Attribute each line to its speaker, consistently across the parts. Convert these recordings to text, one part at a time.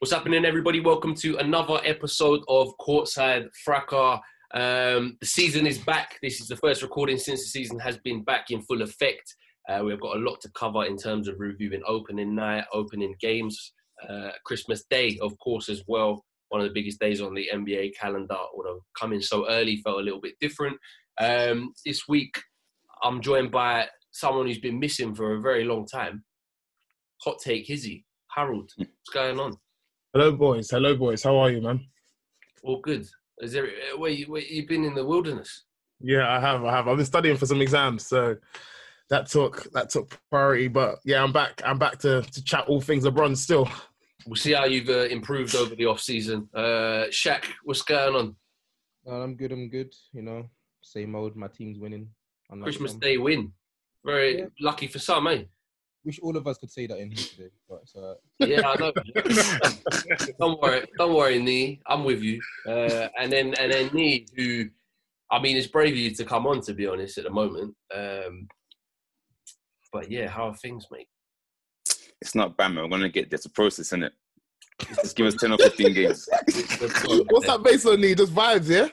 Speaker 1: What's happening, everybody? Welcome to another episode of Courtside Fracas. Um, the season is back. This is the first recording since the season has been back in full effect. Uh, we've got a lot to cover in terms of reviewing opening night, opening games, uh, Christmas Day, of course, as well. One of the biggest days on the NBA calendar, although coming so early felt a little bit different. Um, this week, I'm joined by someone who's been missing for a very long time. Hot take, Hizzy. Harold, what's going on?
Speaker 2: Hello, boys. Hello, boys. How are you, man?
Speaker 1: All good. Is there where you where you been in the wilderness?
Speaker 2: Yeah, I have. I have. I've been studying for some exams, so that took that took priority. But yeah, I'm back. I'm back to to chat all things LeBron still.
Speaker 1: We'll see how you've uh, improved over the off season. Uh, Shaq, what's going on?
Speaker 3: Uh, I'm good. I'm good. You know, same old. My team's winning.
Speaker 1: Christmas
Speaker 3: some.
Speaker 1: Day win. Very
Speaker 3: Yeah.
Speaker 1: lucky for some, eh?
Speaker 3: Wish all of us could say that in here today, but it's.
Speaker 1: Yeah, I know. don't worry, don't worry, Nee. I'm with you. Uh, and then and then Nee, who, I mean, it's brave of you to come on. To be honest, at the moment. Um, but yeah, how are things, mate?
Speaker 4: It's not bad, man. We're gonna get there's a process in it. Just give us ten or fifteen games.
Speaker 2: What's that based on? Need just vibes, yeah.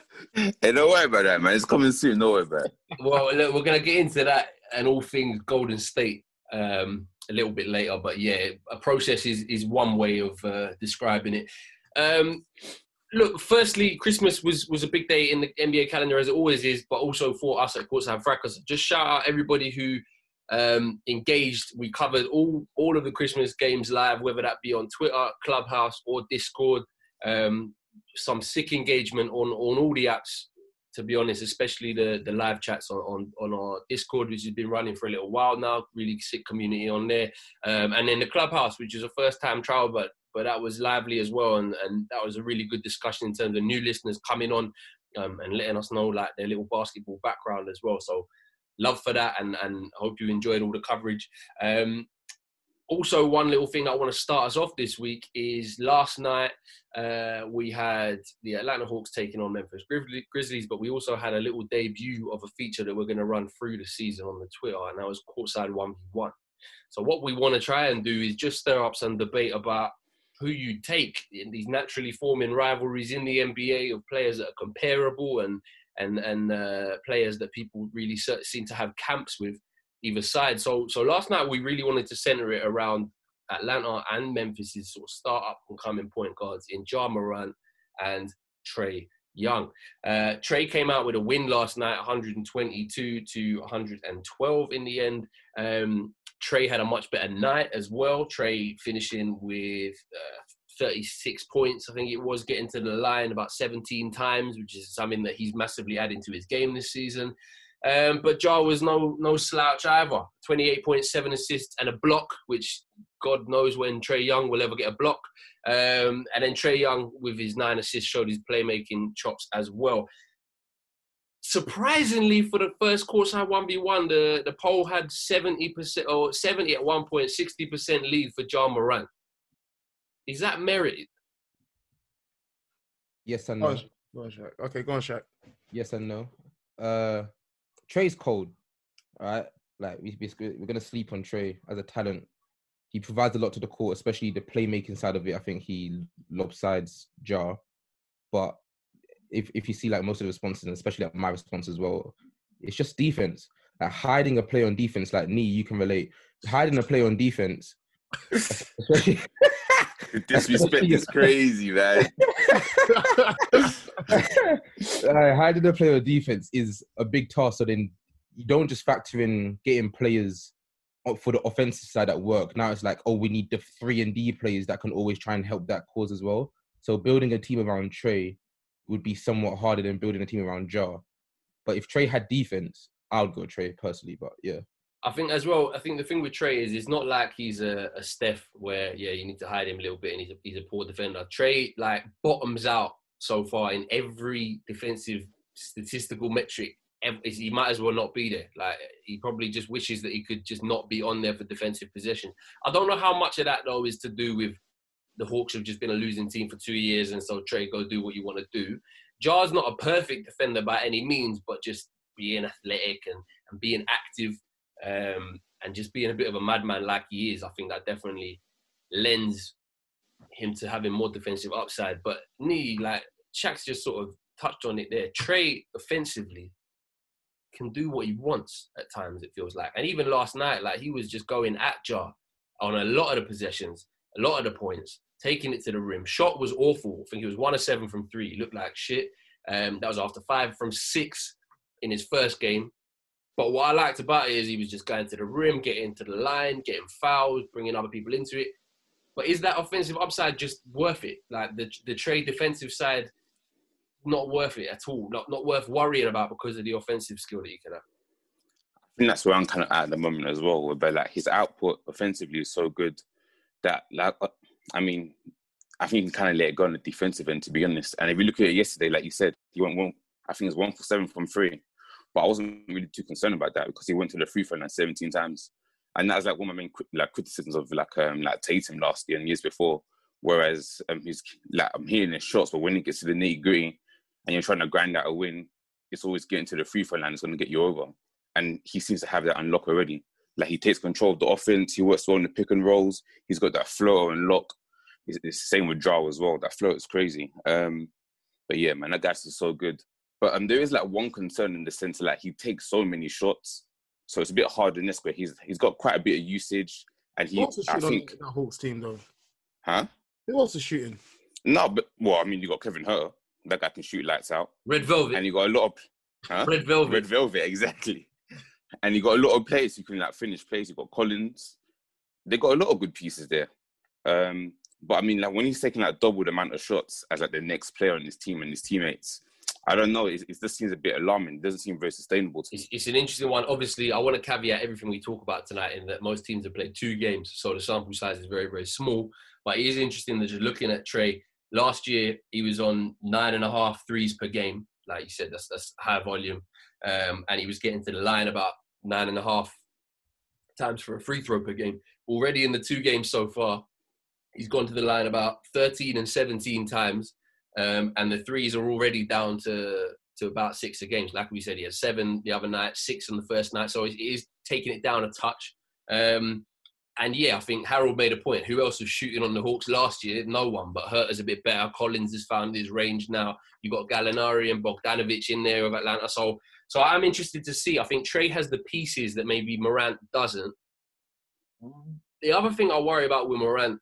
Speaker 4: hey, don't worry about that, man. It's coming soon. Don't worry about it.
Speaker 1: Well, look, we're going to get into that and all things Golden State um, a little bit later. But yeah, a process is, is one way of uh, describing it. Um, look, firstly, Christmas was, was a big day in the NBA calendar as it always is, but also for us at Courtside Fracas. Just shout out everybody who um, engaged. We covered all all of the Christmas games live, whether that be on Twitter, Clubhouse, or Discord. Um, some sick engagement on on all the apps. To be honest, especially the the live chats on, on on our Discord, which has been running for a little while now. Really sick community on there, um, and then the Clubhouse, which is a first time trial, but but that was lively as well, and and that was a really good discussion in terms of new listeners coming on um, and letting us know like their little basketball background as well. So love for that and and hope you enjoyed all the coverage um also one little thing i want to start us off this week is last night uh we had the atlanta hawks taking on memphis grizzlies but we also had a little debut of a feature that we're going to run through the season on the twitter and that was courtside 1v1 so what we want to try and do is just stir up some debate about who you take in these naturally forming rivalries in the nba of players that are comparable and and and uh, players that people really seem to have camps with either side. So so last night we really wanted to center it around Atlanta and Memphis's sort of start up and coming point guards in Ja Morant and Trae Young. Uh, Trae came out with a win last night, 122 to 112 in the end. Um, Trae had a much better night as well. Trae finishing with uh, 36 points, I think it was, getting to the line about 17 times, which is something that he's massively adding to his game this season. Um, but Ja was no no slouch either. 28.7 assists and a block, which God knows when Trae Young will ever get a block. Um, and then Trae Young, with his nine assists, showed his playmaking chops as well. Surprisingly, for the first course courtside 1v1, the, the poll had 70% or 70 at one point, 60% lead for Ja Morant. Is that merited?
Speaker 3: Yes and
Speaker 2: Go
Speaker 3: no.
Speaker 2: on, go on, Shaq. Okay, go on, Shaq.
Speaker 3: Yes and no. Uh, Trae's cold, all right? Like we, we- we're gonna sleep on Trae as a talent. He provides a lot to the court, especially the playmaking side of it. I think he lopsides Ja, but if if you see like most of the responses, and especially like my response as well, It's just defense. Like hiding a play on defense, like me, you can relate. Hiding a play on defense, especially
Speaker 4: disrespect is crazy, man.
Speaker 3: Uh, hiding a play on defense is a big task. So then you don't just factor in getting players for the offensive side at work. Now it's like, oh, we need the three and D players that can always try and help that cause as well. So building a team around Trae would be somewhat harder than building a team around Ja. But if Trae had defense, I would go Trae personally. But yeah,
Speaker 1: I think as well. I think the thing with Trae is it's not like he's a, a Steph where yeah you need to hide him a little bit and he's a, he's a poor defender. Trae like bottoms out so far in every defensive statistical metric. He might as well not be there. Like he probably just wishes that he could just not be on there for defensive possession. I don't know how much of that though is to do with the Hawks have just been a losing team for two years, and so Trae, go do what you want to do. Ja's not a perfect defender by any means, but just being athletic and, and being active um, and just being a bit of a madman like he is, I think that definitely lends him to having more defensive upside. But Nee, like Shaq's just sort of touched on it there. Trae offensively can do what he wants at times, it feels like. And even last night, like he was just going at Ja on a lot of the possessions, a lot of the points, taking it to the rim. Shot was awful. I think he was one of seven from three. He looked like shit. Um, that was after five from six in his first game. But what I liked about it is he was just going to the rim, getting to the line, getting fouls, bringing other people into it. But is that offensive upside just worth it? Like the the trade defensive side, not worth it at all. Not not worth worrying about because of the offensive skill that you can have.
Speaker 4: I think that's where I'm kind of at the moment as well. But like his output offensively is so good that like uh, I mean, I think you can kind of let it go on the defensive end to be honest. And if you look at it yesterday, like you said, he went one. I think it's one for seven from three, but I wasn't really too concerned about that because he went to the free throw line 17 times, and that was like one of my main like criticisms of like um like Tatum last year and years before. Whereas um, he's like I'm hearing his shots, but when it gets to the nitty gritty and you're trying to grind out a win, it's always getting to the free throw line. It's going to get you over, and he seems to have that unlock already. Like he takes control of the offense. He works well in the pick and rolls. He's got that flow and lock. It's, it's the same with Ja as well. That flow is crazy. Um, but yeah, man, that guy's just so good. But um, there is like one concern in the sense like he takes so many shots, so it's a bit hard in this. But he's he's got quite a bit of usage, and he
Speaker 2: Who else is
Speaker 4: I
Speaker 2: shooting
Speaker 4: think,
Speaker 2: on that Hawks team though?
Speaker 4: huh?
Speaker 2: Who else is shooting?
Speaker 4: No, but well, I mean, you got Kevin Huerter. That guy can shoot lights out,
Speaker 1: Red Velvet.
Speaker 4: and you got a lot of huh?
Speaker 1: Red Velvet.
Speaker 4: Red Velvet, exactly. And you got a lot of players who can like finish plays. You got Collins. They got a lot of good pieces there. Um, but I mean, like when he's taking like double the amount of shots as like the next player on his team and his teammates, I don't know. It, just seems a bit alarming. It doesn't seem very sustainable.
Speaker 1: It's, it's an interesting one. Obviously, I want to caveat everything we talk about tonight in that most teams have played two games, so the sample size is very, very small. But it is interesting that just looking at Trae. Last year, he was on nine and a half threes per game. Like you said, that's that's high volume, um, and he was getting to the line about nine and a half times for a free throw per game. Already in the two games so far, he's gone to the line about 13 and 17 times, um, and the threes are already down to to about six a game. Like we said, he had seven the other night, six on the first night, so he is taking it down a touch. Um, and yeah, I think Harold made a point. Who else was shooting on the Hawks last year? No one, but Huerter's a bit better. Collins has found his range now. You've got Gallinari and Bogdanovich in there of Atlanta. So, so I'm interested to see. I think Trae has the pieces that maybe Morant doesn't. The other thing I worry about with Morant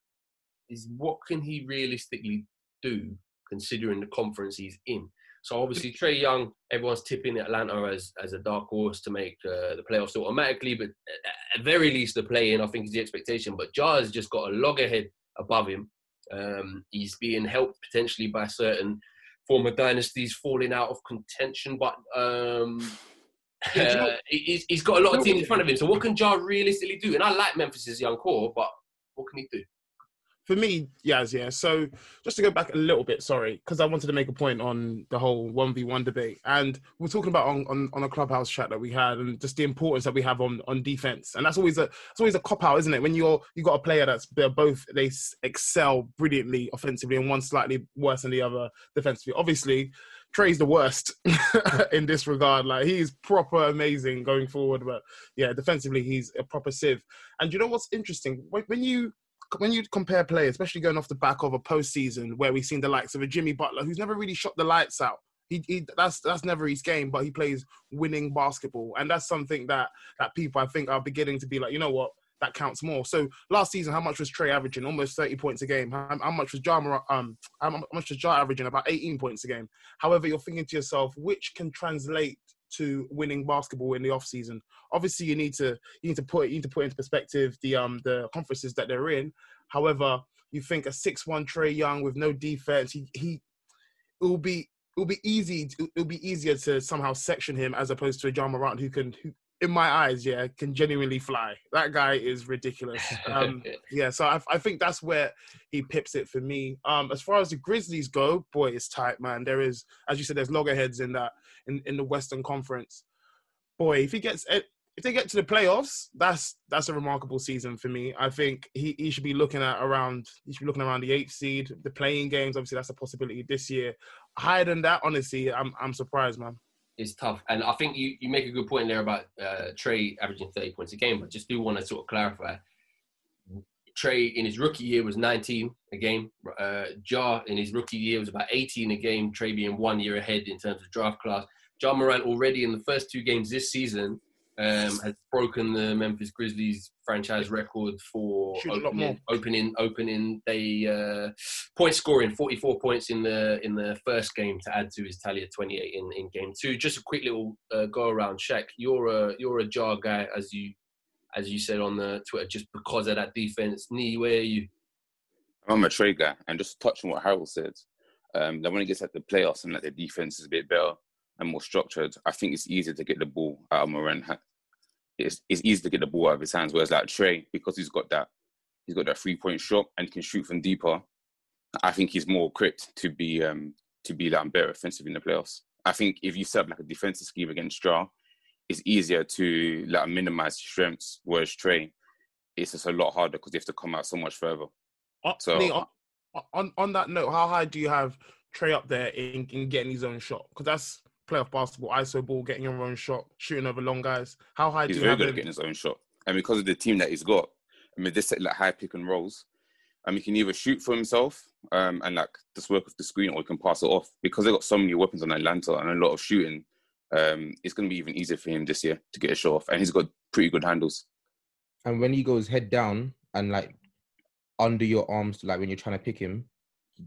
Speaker 1: is what can he realistically do considering the conference he's in. So obviously Trae Young, everyone's tipping Atlanta as as a dark horse to make uh, the playoffs automatically, but at very least the play in I think is the expectation. But Ja has just got a loggerhead above him. Um, he's being helped potentially by certain former dynasties falling out of contention, but um,
Speaker 2: Yeah, do know-
Speaker 1: uh, he's, he's got a lot of teams in front of him. So what can Ja realistically do? And I like Memphis's young core, but what can he do?
Speaker 2: For me, Yaz, yeah. So just to go back a little bit, sorry, because I wanted to make a point on the whole one v one debate, and we're talking about on, on on a clubhouse chat that we had, and just the importance that we have on on defense, and that's always a it's always a cop out, isn't it? When you're you got a player that's they're both they excel brilliantly offensively, and one slightly worse than the other defensively. Obviously, Trae's the worst in this regard. Like he's proper amazing going forward, but yeah, defensively he's a proper sieve. And you know what's interesting when you when you compare players, especially going off the back of a postseason where we've seen the likes of a Jimmy Butler, who's never really shot the lights out He, he that's that's never his game, but he plays winning basketball, and that's something that that people I think are beginning to be like, you know what, that counts more. So last season, how much was Trae averaging? Almost 30 points a game. How, how much was Ja um how much was Ja averaging? About 18 points a game. However, you're thinking to yourself, which can translate to winning basketball in the off season. Obviously, you need to you need to put you need to put into perspective the um the conferences that they're in. However, you think a six one Trae Young with no defense, he he it will be it will be easy it will be easier to somehow section him as opposed to a Ja Morant who can who in my eyes, yeah, can genuinely fly. That guy is ridiculous. Um, yeah, so I, I, think that's where he pips it for me. Um, as far as the Grizzlies go, boy, it's tight, man. There is, as you said, there's loggerheads in that in, in the Western Conference. Boy, if he gets if they get to the playoffs, that's that's a remarkable season for me. I think he, he should be looking at around he should be looking around the eighth seed, the play-in games. Obviously, that's a possibility this year. Higher than that, honestly, I'm I'm surprised, man
Speaker 1: It's tough. And I think you, you make a good point there about uh, Trae averaging 30 points a game, but just do want to sort of clarify. Trae in his rookie year was 19 a game. Uh, Ja in his rookie year was about 18 a game. Trae being one year ahead in terms of draft class. Ja Morant already in the first two games this season um, has broken the Memphis Grizzlies franchise record for opening, opening opening day uh, point scoring 44 points in the in the first game to add to his tally of 28 in, in game two. Just a quick little uh, go around. Shaq, you're a you're a Ja guy as you as you said on the Twitter just because of that defense. Nee, where are you?
Speaker 4: I'm a Trae guy, and just touching what Harold said, um, that when it gets at the playoffs and that the defense is a bit better, and more structured, I think it's easier to get the ball out of Morant. It's, it's easy to get the ball out of his hands. Whereas like Trae, because he's got that, he's got that three point shot and can shoot from deeper. I think he's more equipped to be um, to be like better offensive in the playoffs. I think if you set up like a defensive scheme against Ja, it's easier to like minimize strengths. Whereas Trae, it's just a lot harder because they have to come out so much further.
Speaker 2: Uh, so on, on, on that note, how high do you have Trae up there in, in getting his own shot? Because that's playoff basketball, ISO ball, getting your own shot, shooting over long guys. How high
Speaker 4: he's
Speaker 2: do
Speaker 4: you
Speaker 2: very
Speaker 4: good at getting his own shot, and because of the team that he's got, I mean, this set like high pick and rolls. I mean, he can either shoot for himself um, and like just work with the screen, or he can pass it off. Because they got so many weapons on Atlanta and a lot of shooting, um, it's going to be even easier for him this year to get a shot off, and he's got pretty good handles.
Speaker 3: And when he goes head down and like under your arms, like when you're trying to pick him,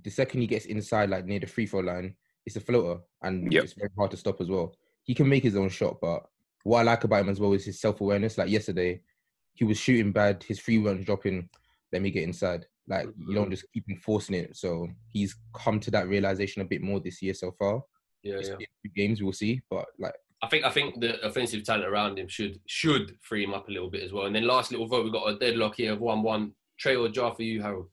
Speaker 3: the second he gets inside, like near the free throw line, it's a floater and yep. it's very hard to stop as well. He can make his own shot, but what I like about him as well is his self awareness. Like yesterday, he was shooting bad, his free runs dropping. Let me get inside. Like you don't mm-hmm. just keep enforcing it. So he's come to that realization a bit more this year so far.
Speaker 1: Yeah, yeah.
Speaker 3: Games we'll see, but like
Speaker 1: I think I think the offensive talent around him should should free him up a little bit as well. And then last little vote, we got a deadlock here of one one. Trae or Ja for you, Harold?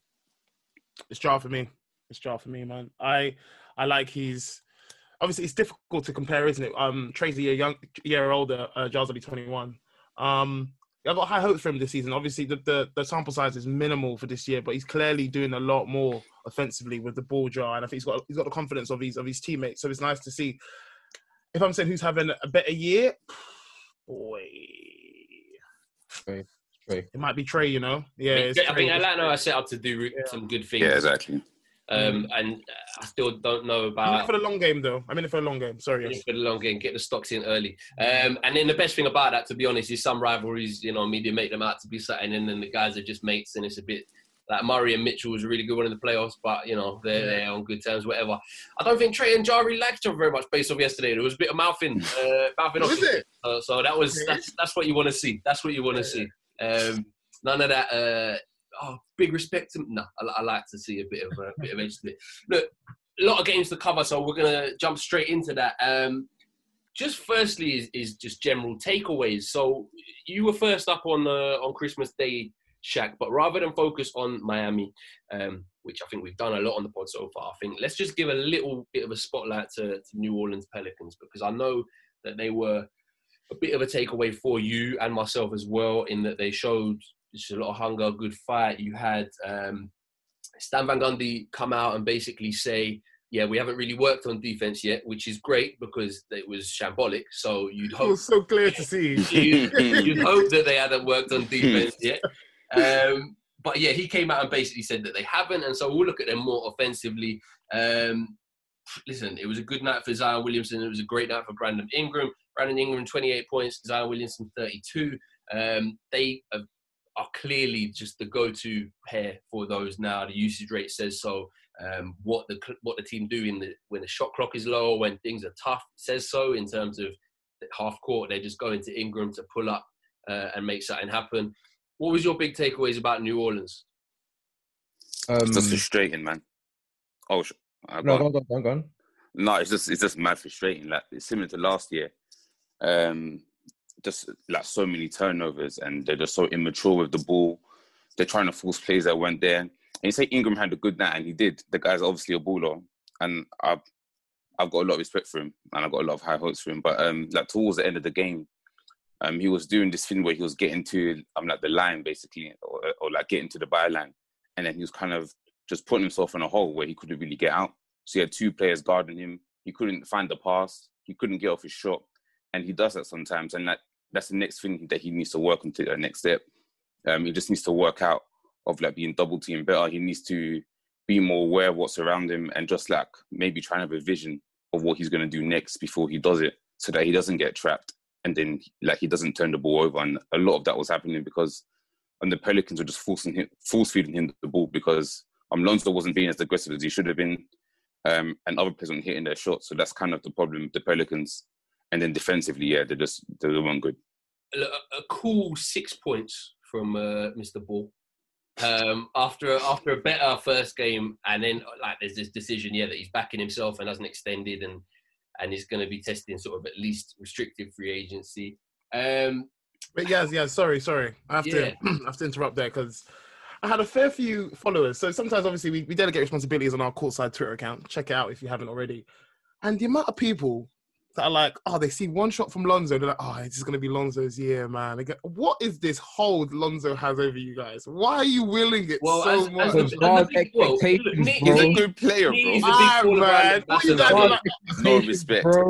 Speaker 2: It's Ja for me. It's Ja for me, man. I I like his. Obviously, it's difficult to compare, isn't it? Um, Trae's a year young, year older. Uh, Ja's only twenty one. Um, I've got high hopes for him this season. Obviously, the, the, the sample size is minimal for this year, but he's clearly doing a lot more offensively with the ball Ja, and I think he's got he's got the confidence of his of his teammates. So it's nice to see. If I'm saying who's having a better year, boy,
Speaker 3: Trae.
Speaker 2: Trae. It might be Trae. you know. Yeah,
Speaker 1: I, think I think Atlanta are set up to do yeah. some good things.
Speaker 4: Yeah, exactly.
Speaker 1: Um, mm. and I still don't know about.
Speaker 2: For the long game, though. I'm in it for the long game. Sorry.
Speaker 1: Yes. For the long game, get the stocks in early. Um, and then the best thing about that, to be honest, is some rivalries. You know, media make them out to be something, and then the guys are just mates, and it's a bit like Murray and Mitchell was a really good one in the playoffs, but you know they're, they're on good terms, whatever. I don't think Trae and Jari liked each other very much based off yesterday. There was a bit of mouthing, uh, mouthing off.
Speaker 2: it?
Speaker 1: Uh, so that was that's that's what you want to see. That's what you want to see. Um, none of that. Uh, oh, big respect to no. I, I, like to see a bit of a bit of edge to it. Look, a lot of games to cover, so we're gonna jump straight into that. Um, just firstly is, is just general takeaways. So you were first up on uh, on Christmas Day, Shaq, but rather than focus on Miami, um, which I think we've done a lot on the pod so far, I think let's just give a little bit of a spotlight to, to New Orleans Pelicans because I know that they were a bit of a takeaway for you and myself as well in that they showed just a lot of hunger, good fight. You had um, Stan Van Gundy come out and basically say, yeah, we haven't really worked on defense yet, which is great because it was shambolic. So you'd hope. It
Speaker 2: was so clear to see.
Speaker 1: you'd, you'd, hope that they hadn't worked on defense yet. Um, but yeah, he came out and basically said that they haven't, and so we'll look at them more offensively. Um, listen, it was a good night for Zion Williamson. It was a great night for Brandon Ingram. Brandon Ingram, 28 points. Zion Williamson, 32. Um, they are, are clearly just the go-to pair for those now. The usage rate says so. Um, what the what the team do in the when the shot clock is low, when things are tough, says so in terms of half court. They just go into Ingram to pull up uh, and make something happen. What was your big takeaways about New Orleans?
Speaker 3: Um,
Speaker 4: It's just frustrating, man. Oh, sh- uh,
Speaker 3: no,
Speaker 4: go
Speaker 3: go
Speaker 4: on.
Speaker 3: on, go on, go on.
Speaker 4: No, it's just it's just mad frustrating. Like it's similar to last year. Um, just like so many turnovers, and they're just so immature with the ball. They're trying to force plays that weren't there. And you say Ingram had a good night, and he did. The guy's obviously a baller, and I've I've got a lot of respect for him, and I've got a lot of high hopes for him. But um, like towards the end of the game, um, he was doing this thing where he was getting to um like the line basically, or, or like getting to the byline, and then he was kind of just putting himself in a hole where he couldn't really get out. So he had two players guarding him. He couldn't find the pass. He couldn't get off his shot, and he does that sometimes. And that that's the next thing that he needs to work on to the next step. Um, he just needs to work out of like being double teamed better. He needs to be more aware of what's around him and just like maybe try and have a vision of what he's going to do next before he does it, so that he doesn't get trapped and then like he doesn't turn the ball over. And a lot of that was happening because and the Pelicans were just forcing him, force feeding him the ball because um, Lonzo wasn't being as aggressive as he should have been, um, and other players weren't hitting their shots. So that's kind of the problem the Pelicans. And then defensively, yeah, they just they weren't good.
Speaker 1: a, a cool six points from uh, Mr. Ball. Um, after after a better first game, and then like there's this decision, yeah, that he's backing himself and hasn't extended, and and he's going to be testing sort of at least restricted free agency. Um,
Speaker 2: But yes, yeah, sorry, sorry. I have to I have to interrupt there because I had a fair few followers. So sometimes obviously we, we delegate responsibilities on our courtside Twitter account. Check it out if you haven't already. And the amount of people that are like, oh, they see one shot from Lonzo, they're like, oh, it's just gonna be Lonzo's year, man. They go, what is this hold Lonzo has over you guys? Why are you willing it
Speaker 1: well,
Speaker 2: so
Speaker 1: as,
Speaker 2: much?
Speaker 1: as,
Speaker 3: So
Speaker 1: as a big- well,
Speaker 3: expectations,
Speaker 1: Nick-
Speaker 3: bro.
Speaker 4: He's a good player, bro.
Speaker 1: He's a big
Speaker 2: Ah, man.
Speaker 1: brand
Speaker 2: What you guys like?
Speaker 4: No respect.
Speaker 3: bro.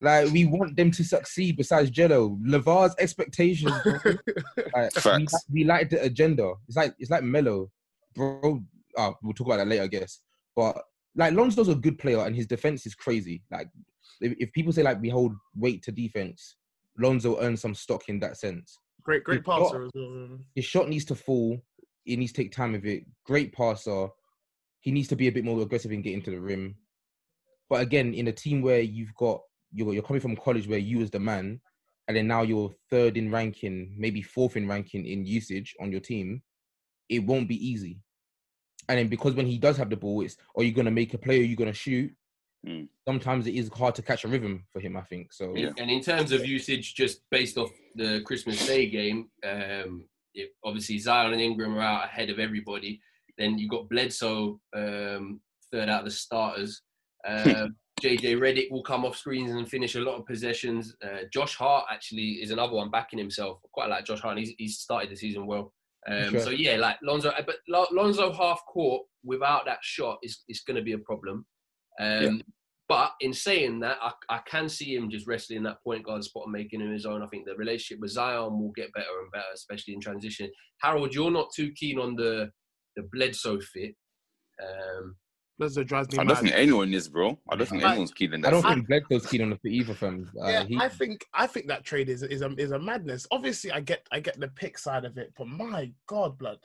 Speaker 3: Like we want them to succeed. Besides Gelo, Lavar's expectations, bro. like, we,
Speaker 4: Facts.
Speaker 3: like- we like the agenda. It's like it's like Melo, bro. Oh, we'll talk about that later, I guess. But like Lonzo's a good player, and his defense is crazy. Like if, if people say like we hold weight to defense, Lonzo earns some stock in that sense.
Speaker 2: Great, great
Speaker 3: got-
Speaker 2: passer as well.
Speaker 3: His shot needs to fall. He needs to take time with it. Great passer. He needs to be a bit more aggressive in getting to the rim. But again, in a team where you've got you're you're coming from college where you was the man, and then now you're third in ranking, maybe fourth in ranking in usage on your team, it won't be easy. And then because when he does have the ball, it's are you gonna make a play or are you gonna shoot?
Speaker 4: Mm.
Speaker 3: Sometimes it is hard to catch a rhythm for him. I think so.
Speaker 4: Yeah.
Speaker 1: And in terms of usage, just based off the Christmas Day game, um, if obviously Zion and Ingram are out ahead of everybody. Then you've got Bledsoe um, third out of the starters. Um, JJ Redick will come off screens and finish a lot of possessions. Uh, Josh Hart actually is another one backing himself. I quite like Josh Hart. and He's, he's started the season well. Um,
Speaker 3: Okay.
Speaker 1: So yeah, like Lonzo, but Lonzo half court without that shot is is going to be a problem. Um,
Speaker 4: Yeah.
Speaker 1: But in saying that, I, I can see him just wrestling that point guard spot and making him his own. I think the relationship with Zion will get better and better, especially in transition. Harold, you're not too keen on the the Bledsoe fit. Um,
Speaker 2: Lonzo drives me
Speaker 4: I
Speaker 2: mad.
Speaker 4: don't think anyone is, bro. I don't think
Speaker 2: Like,
Speaker 4: anyone's keen in that I
Speaker 3: don't
Speaker 4: fit.
Speaker 3: think Bledsoe's keen on the fit either, fam. Uh,
Speaker 2: yeah,
Speaker 3: he-
Speaker 2: I think I think that trade is is a is a madness. Obviously, I get I get the pick side of it, but my God, blood!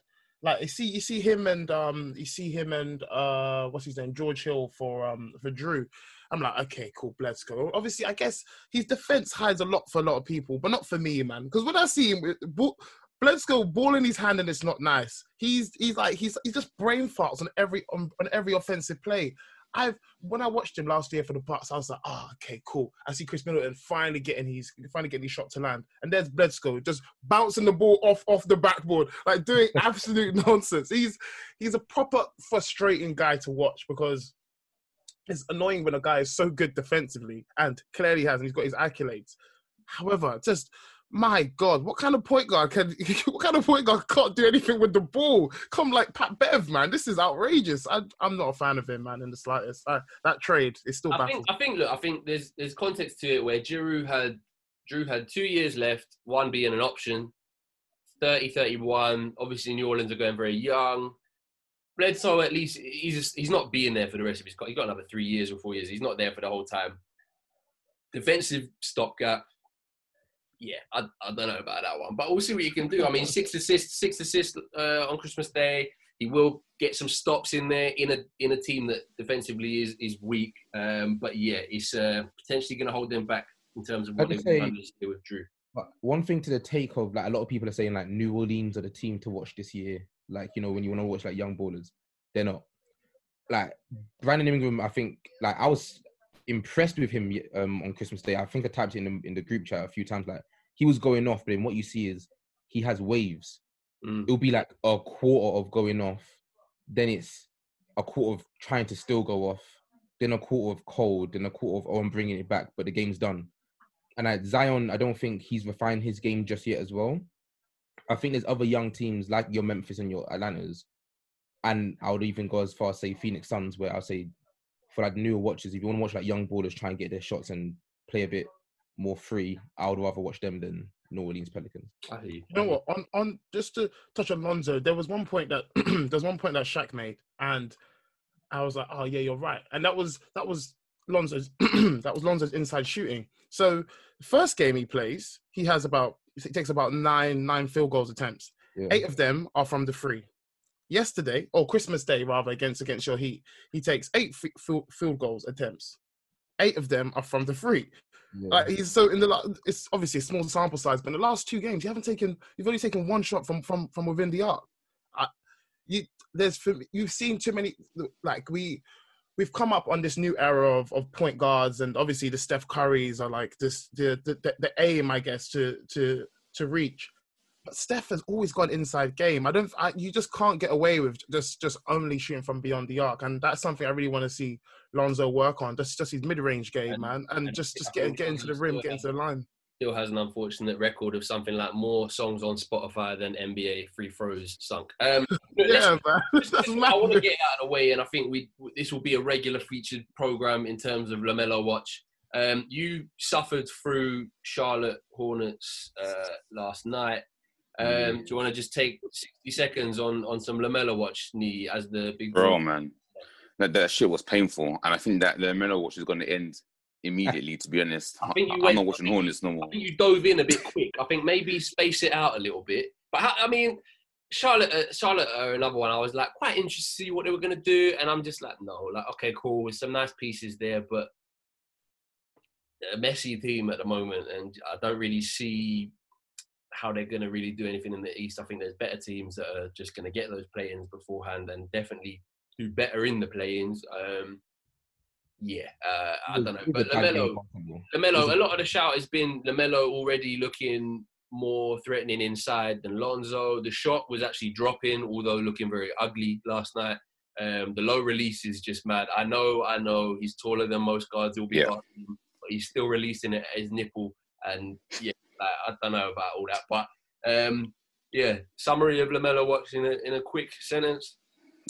Speaker 2: Like you see, you see him and um, you see him and uh, what's his name, George Hill for um for Jrue. I'm like, okay, cool, Bledsoe. Obviously, I guess his defense hides a lot for a lot of people, but not for me, man. Because when I see him, with ball, Bledsoe ball in his hand and it's not nice. He's he's like he's he's just brain farts on every on, on every offensive play. I've when I watched him last year for the Bucks, I was like, oh, okay, cool. I see Khris Middleton finally getting his finally getting his shot to land, and there's Bledsoe just bouncing the ball off off the backboard, like doing absolute nonsense. He's he's a proper frustrating guy to watch because it's annoying when a guy is so good defensively and clearly has, and he's got his accolades. However, just my God, what kind of point guard can? What kind of point guard can't do anything with the ball? Come like Pat Bev, man. This is outrageous. I, I'm not a fan of him, man, in the slightest. I, that trade is still
Speaker 1: I
Speaker 2: baffling.
Speaker 1: think I think look, I think there's there's context to it where Jrue had Jrue had two years left, one being an option, 30, 31. Obviously, New Orleans are going very young. Bledsoe at least he's just, he's not being there for the rest of his. He's got another three years or four years. He's not there for the whole time. Defensive stopgap. Yeah, I, I don't know about that one, but we'll see what you can do. I mean, six assists, six assists uh, on Christmas Day. He will get some stops in there in a in a team that defensively is is weak. Um, but yeah, it's uh, potentially going to hold them back in terms of what they've done with Jrue.
Speaker 3: But one thing to the take of like a lot of people are saying like New Orleans are the team to watch this year. Like you know when you want to watch like young ballers, they're not. Like Brandon Ingram, I think like I was impressed with him um, on Christmas Day. I think I typed in the, in the group chat a few times. Like he was going off, but then what you see is he has waves.
Speaker 1: Mm.
Speaker 3: It'll be like a quarter of going off, then it's a quarter of trying to still go off, then a quarter of cold, then a quarter of oh I'm bringing it back, but the game's done. And at Zion, I don't think he's refined his game just yet as well. I think there's other young teams like your Memphis and your Atlantas, and I would even go as far as say Phoenix Suns, where I'll say for like newer watchers, if you want to watch like young ballers try and get their shots and play a bit more free, I would rather watch them than New Orleans Pelicans.
Speaker 1: I hear you.
Speaker 2: You know what? On on just to touch on Lonzo, there was one point that there's one point that Shaq made, and I was like, oh yeah, you're right. And that was that was Lonzo's that was Lonzo's inside shooting. So first game he plays, he has about he takes about nine nine field goals attempts.
Speaker 3: Yeah.
Speaker 2: Eight of them are from the free. Yesterday, or Christmas Day rather, against against your Heat, he takes eight fi- field, field goals attempts. Eight of them are from the free.
Speaker 3: Uh, yeah.
Speaker 2: Like he's so in the it's obviously a small sample size, but in the last two games, you haven't taken you've only taken one shot from from from within the arc. I, you there's for you've seen too many like we we've come up on this new era of, of point guards and obviously the Steph Currys are like this the, the the the aim I guess to to to reach. But Steph has always got inside game. I don't. I, you just can't get away with just just only shooting from beyond the arc, and that's something I really want to see Lonzo work on. Just just his mid range game,
Speaker 1: And-
Speaker 2: man, and,
Speaker 1: and
Speaker 2: just just get get into the rim, get into the line.
Speaker 1: Still has an unfortunate record of something like more songs on Spotify than NBA free throws sunk. Um,
Speaker 2: Yeah, man,
Speaker 1: I want to get it out of the way, and I think we this will be a regular featured program in terms of Lamelo Watch. Um, you suffered through Charlotte Hornets uh, last night. Um, do you want to just take sixty seconds on on some Lamelo Watch knee as the big
Speaker 4: Bro, man, that, that shit was painful, and I think that the Melo watch is going to end immediately. To be honest,
Speaker 1: I think you
Speaker 4: I'm not watching Hornets no more.
Speaker 1: I think you dove in a bit quick. I think maybe space it out a little bit. But how, I mean, Charlotte, uh, Charlotte are another one. I was like quite interested to see what they were going to do, and I'm just like, no, like okay, cool, with some nice pieces there, but a messy team at the moment, and I don't really see how they're going to really do anything in the East. I think there's better teams that are just going to get those play-ins beforehand and definitely do better in the play-ins. Um, yeah, uh, I don't know, but
Speaker 3: a
Speaker 1: Lamelo. Lamelo, a lot of the shout has been Lamelo already looking more threatening inside than Lonzo. The shot was actually dropping, although looking very ugly last night. Um, the low release is just mad. I know, I know, he's taller than most guards. He'll be
Speaker 4: Yeah.
Speaker 1: guarding him, but he's still releasing it at his nipple. And yeah, like, I don't know about all that, but um, yeah. Summary of Lamelo Watch in a in a quick sentence.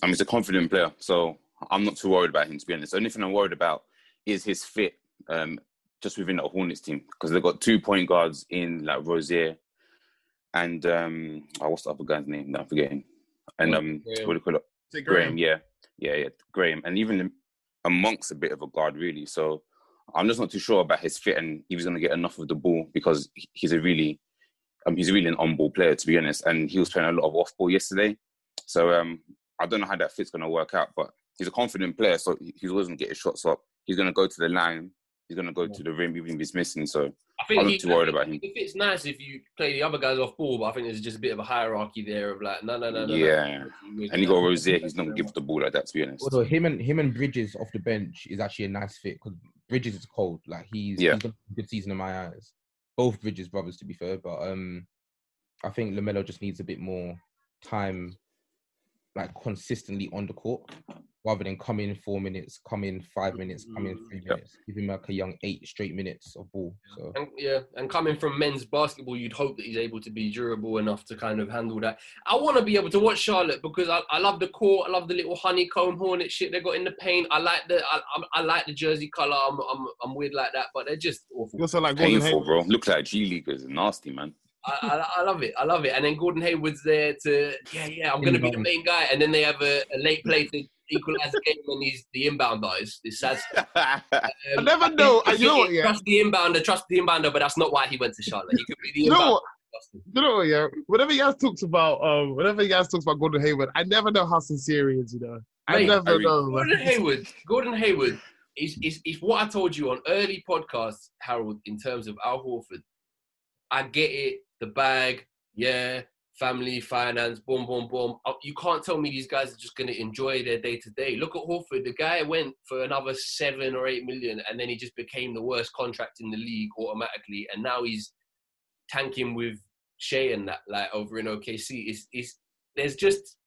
Speaker 4: I mean, he's a confident player, so I'm not too worried about him. To be honest, the only thing I'm worried about is his fit, um, just within the Hornets team, because they've got two point guards in like Rozier and um, oh, what's the other guy's name? No, I'm forgetting. And um,
Speaker 1: Graham.
Speaker 4: what do you call it?
Speaker 2: Is it
Speaker 4: Graham, yeah, yeah, yeah, Graham, and even amongst a bit of a guard, really. So I'm just not too sure about his fit and he was going to get enough of the ball because he's a really, um, he's really an on-ball player to be honest, and he was playing a lot of off-ball yesterday. So um, I don't know how that fit's going to work out, but he's a confident player, so he's always going to get his shots up. He's going to go to the line. He's going to go to the rim even if he's missing. So
Speaker 1: I think
Speaker 4: I'm not
Speaker 1: he-
Speaker 4: too worried about him.
Speaker 1: If it's nice if you play the other guys off ball, but I think there's just a bit of a hierarchy there of like, no, no, no, no.
Speaker 4: yeah,
Speaker 1: no.
Speaker 4: and you got Rozier. He's not going to give the ball like that. To be honest.
Speaker 3: Although him and him and Bridges off the bench is actually a nice fit because Bridges is cold. Like he's,
Speaker 4: Yeah.
Speaker 3: he's a good season in my eyes. Both Bridges brothers, to be fair, but um, I think Lamelo just needs a bit more time, like consistently on the court, rather than come in four minutes, come in five minutes, come in mm, three
Speaker 4: Yep.
Speaker 3: minutes. Give him like a young eight straight minutes of ball. So
Speaker 1: And, yeah, and coming from men's basketball, you'd hope that he's able to be durable enough to kind of handle that. I want to be able to watch Charlotte because I, I love the court. I love the little honeycomb hornet shit they got in the paint. I like the I, I, I like the jersey color. I'm, I'm I'm weird like that, but they're just awful.
Speaker 2: You also like Golden
Speaker 4: Painful,
Speaker 2: Hayward.
Speaker 4: bro. Look like G Leaguers, nasty man.
Speaker 1: I, I, I love it. I love it. And then Gordon Hayward's there to, yeah, yeah, I'm going to be the main guy. And then they have a, a late play to equalize the game when he's the inbound is. It's sad. stuff.
Speaker 2: I
Speaker 1: Um,
Speaker 2: never know.
Speaker 1: I
Speaker 2: You know what? Yeah.
Speaker 1: Trust the inbounder, trust the inbounder, but that's not why he went to Charlotte. He could be the
Speaker 2: You know
Speaker 1: inbounder.
Speaker 2: what? You know? Yeah. Whenever you guys talks about, um, whenever you guys talks about Gordon Hayward, I never know how sincere he is. You know, I
Speaker 1: Mate,
Speaker 2: never
Speaker 4: I mean,
Speaker 2: know.
Speaker 1: Gordon Hayward, Gordon Hayward is, is, is what I told you on early podcasts, Harold, in terms of Al Horford. I get it, the bag, yeah, family, finance, boom, boom, boom. Uh, You can't tell me these guys are just going to enjoy their day to day. Look at Horford. The guy went for another seven or eight million, and then he just became the worst contract in the league automatically. And now he's tanking with Shai and that, like over in OKC. Is is there's just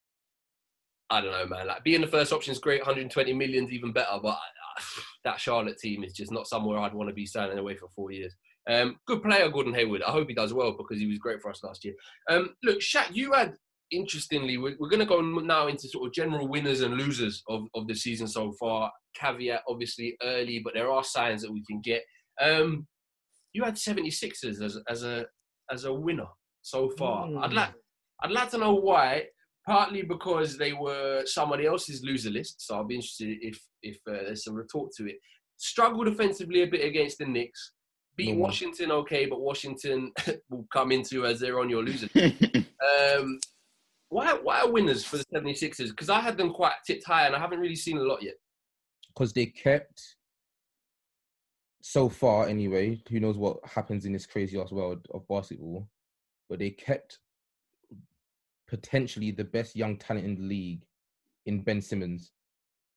Speaker 1: I don't know, man. Like being the first option is great. 120 million's even better, but uh, that Charlotte team is just not somewhere I'd want to be signing away for four years. Um, good player, Gordon Hayward. I hope he does well because he was great for us last year. Um, look, Shaq, you had interestingly, we're, we're going to go now into sort of general winners and losers of, of the season so far. Caveat, obviously, early, but there are signs that we can get. Um, you had 76ers as, as a as a winner so far. I'd like I'd like to know why. Partly because they were somebody else's loser list, so I'll be interested if if uh, there's some retort to it. Struggled offensively a bit against the Knicks. Beat
Speaker 3: Mhm.
Speaker 1: Washington okay, but Washington will come into as they're on your loser. list. um, why why are winners for the 76ers? Because I had them quite tipped high, and I haven't really seen a lot yet.
Speaker 3: because they kept so far anyway who knows what happens in this crazy ass world of basketball but they kept potentially the best young talent in the league in ben simmons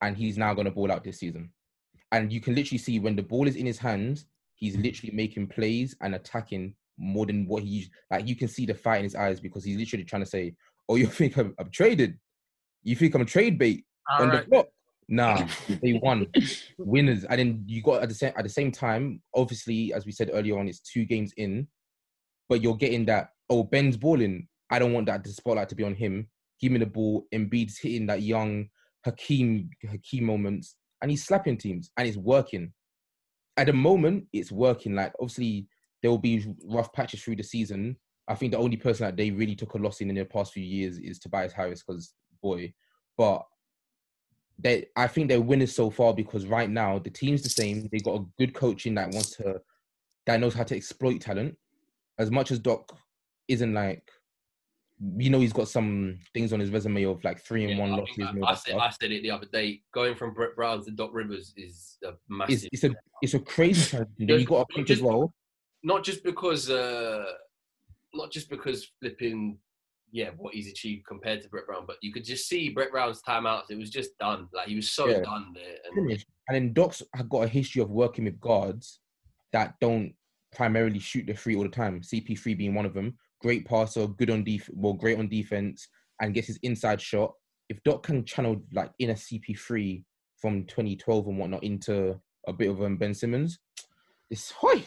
Speaker 3: and he's now going to ball out this season and you can literally see when the ball is in his hands he's literally making plays and attacking more than what he like you can see the fight in his eyes because he's literally trying to say oh you think i'm, I'm traded you think i'm a trade bait
Speaker 2: All
Speaker 3: on
Speaker 2: right.
Speaker 3: the clock. Nah, they won. Winners. And then you got at the same at the same time, obviously, as we said earlier on, it's two games in, but you're getting that, oh, Ben's balling. I don't want that the spotlight to be on him. Give me the ball. Embiid's hitting that young Hakeem Hakeem moments, and he's slapping teams, and it's working. At the moment, it's working. Like obviously, there will be rough patches through the season. I think the only person that they really took a loss in in the past few years is Tobias Harris, because boy, but they I think they're winners so far because right now the team's the same. They got a good coaching that wants to that knows how to exploit talent. As much as Doc isn't like you know he's got some things on his resume of like three and
Speaker 1: Yeah,
Speaker 3: one
Speaker 1: I,
Speaker 3: losses.
Speaker 1: I, I said. I said it the other day. Going from Brett Brown to Doc Rivers is a massive.
Speaker 3: it's a it's a crazy transition. You got a coach as well.
Speaker 1: not just because uh not just because flipping yeah what he's achieved compared to Brett Brown, but you could just see Brett Brown's timeouts. It was just done. Like he was so
Speaker 3: Yeah.
Speaker 1: done there. And.
Speaker 3: And then Doc's have got a history of working with guards that don't primarily shoot the three all the time. CP3 being one of them. Great passer, good on def, well, great on defense, and gets his inside shot. If Doc can channel like in a CP3 from 2012 and whatnot into a bit of um, Ben Simmons, it's hoi.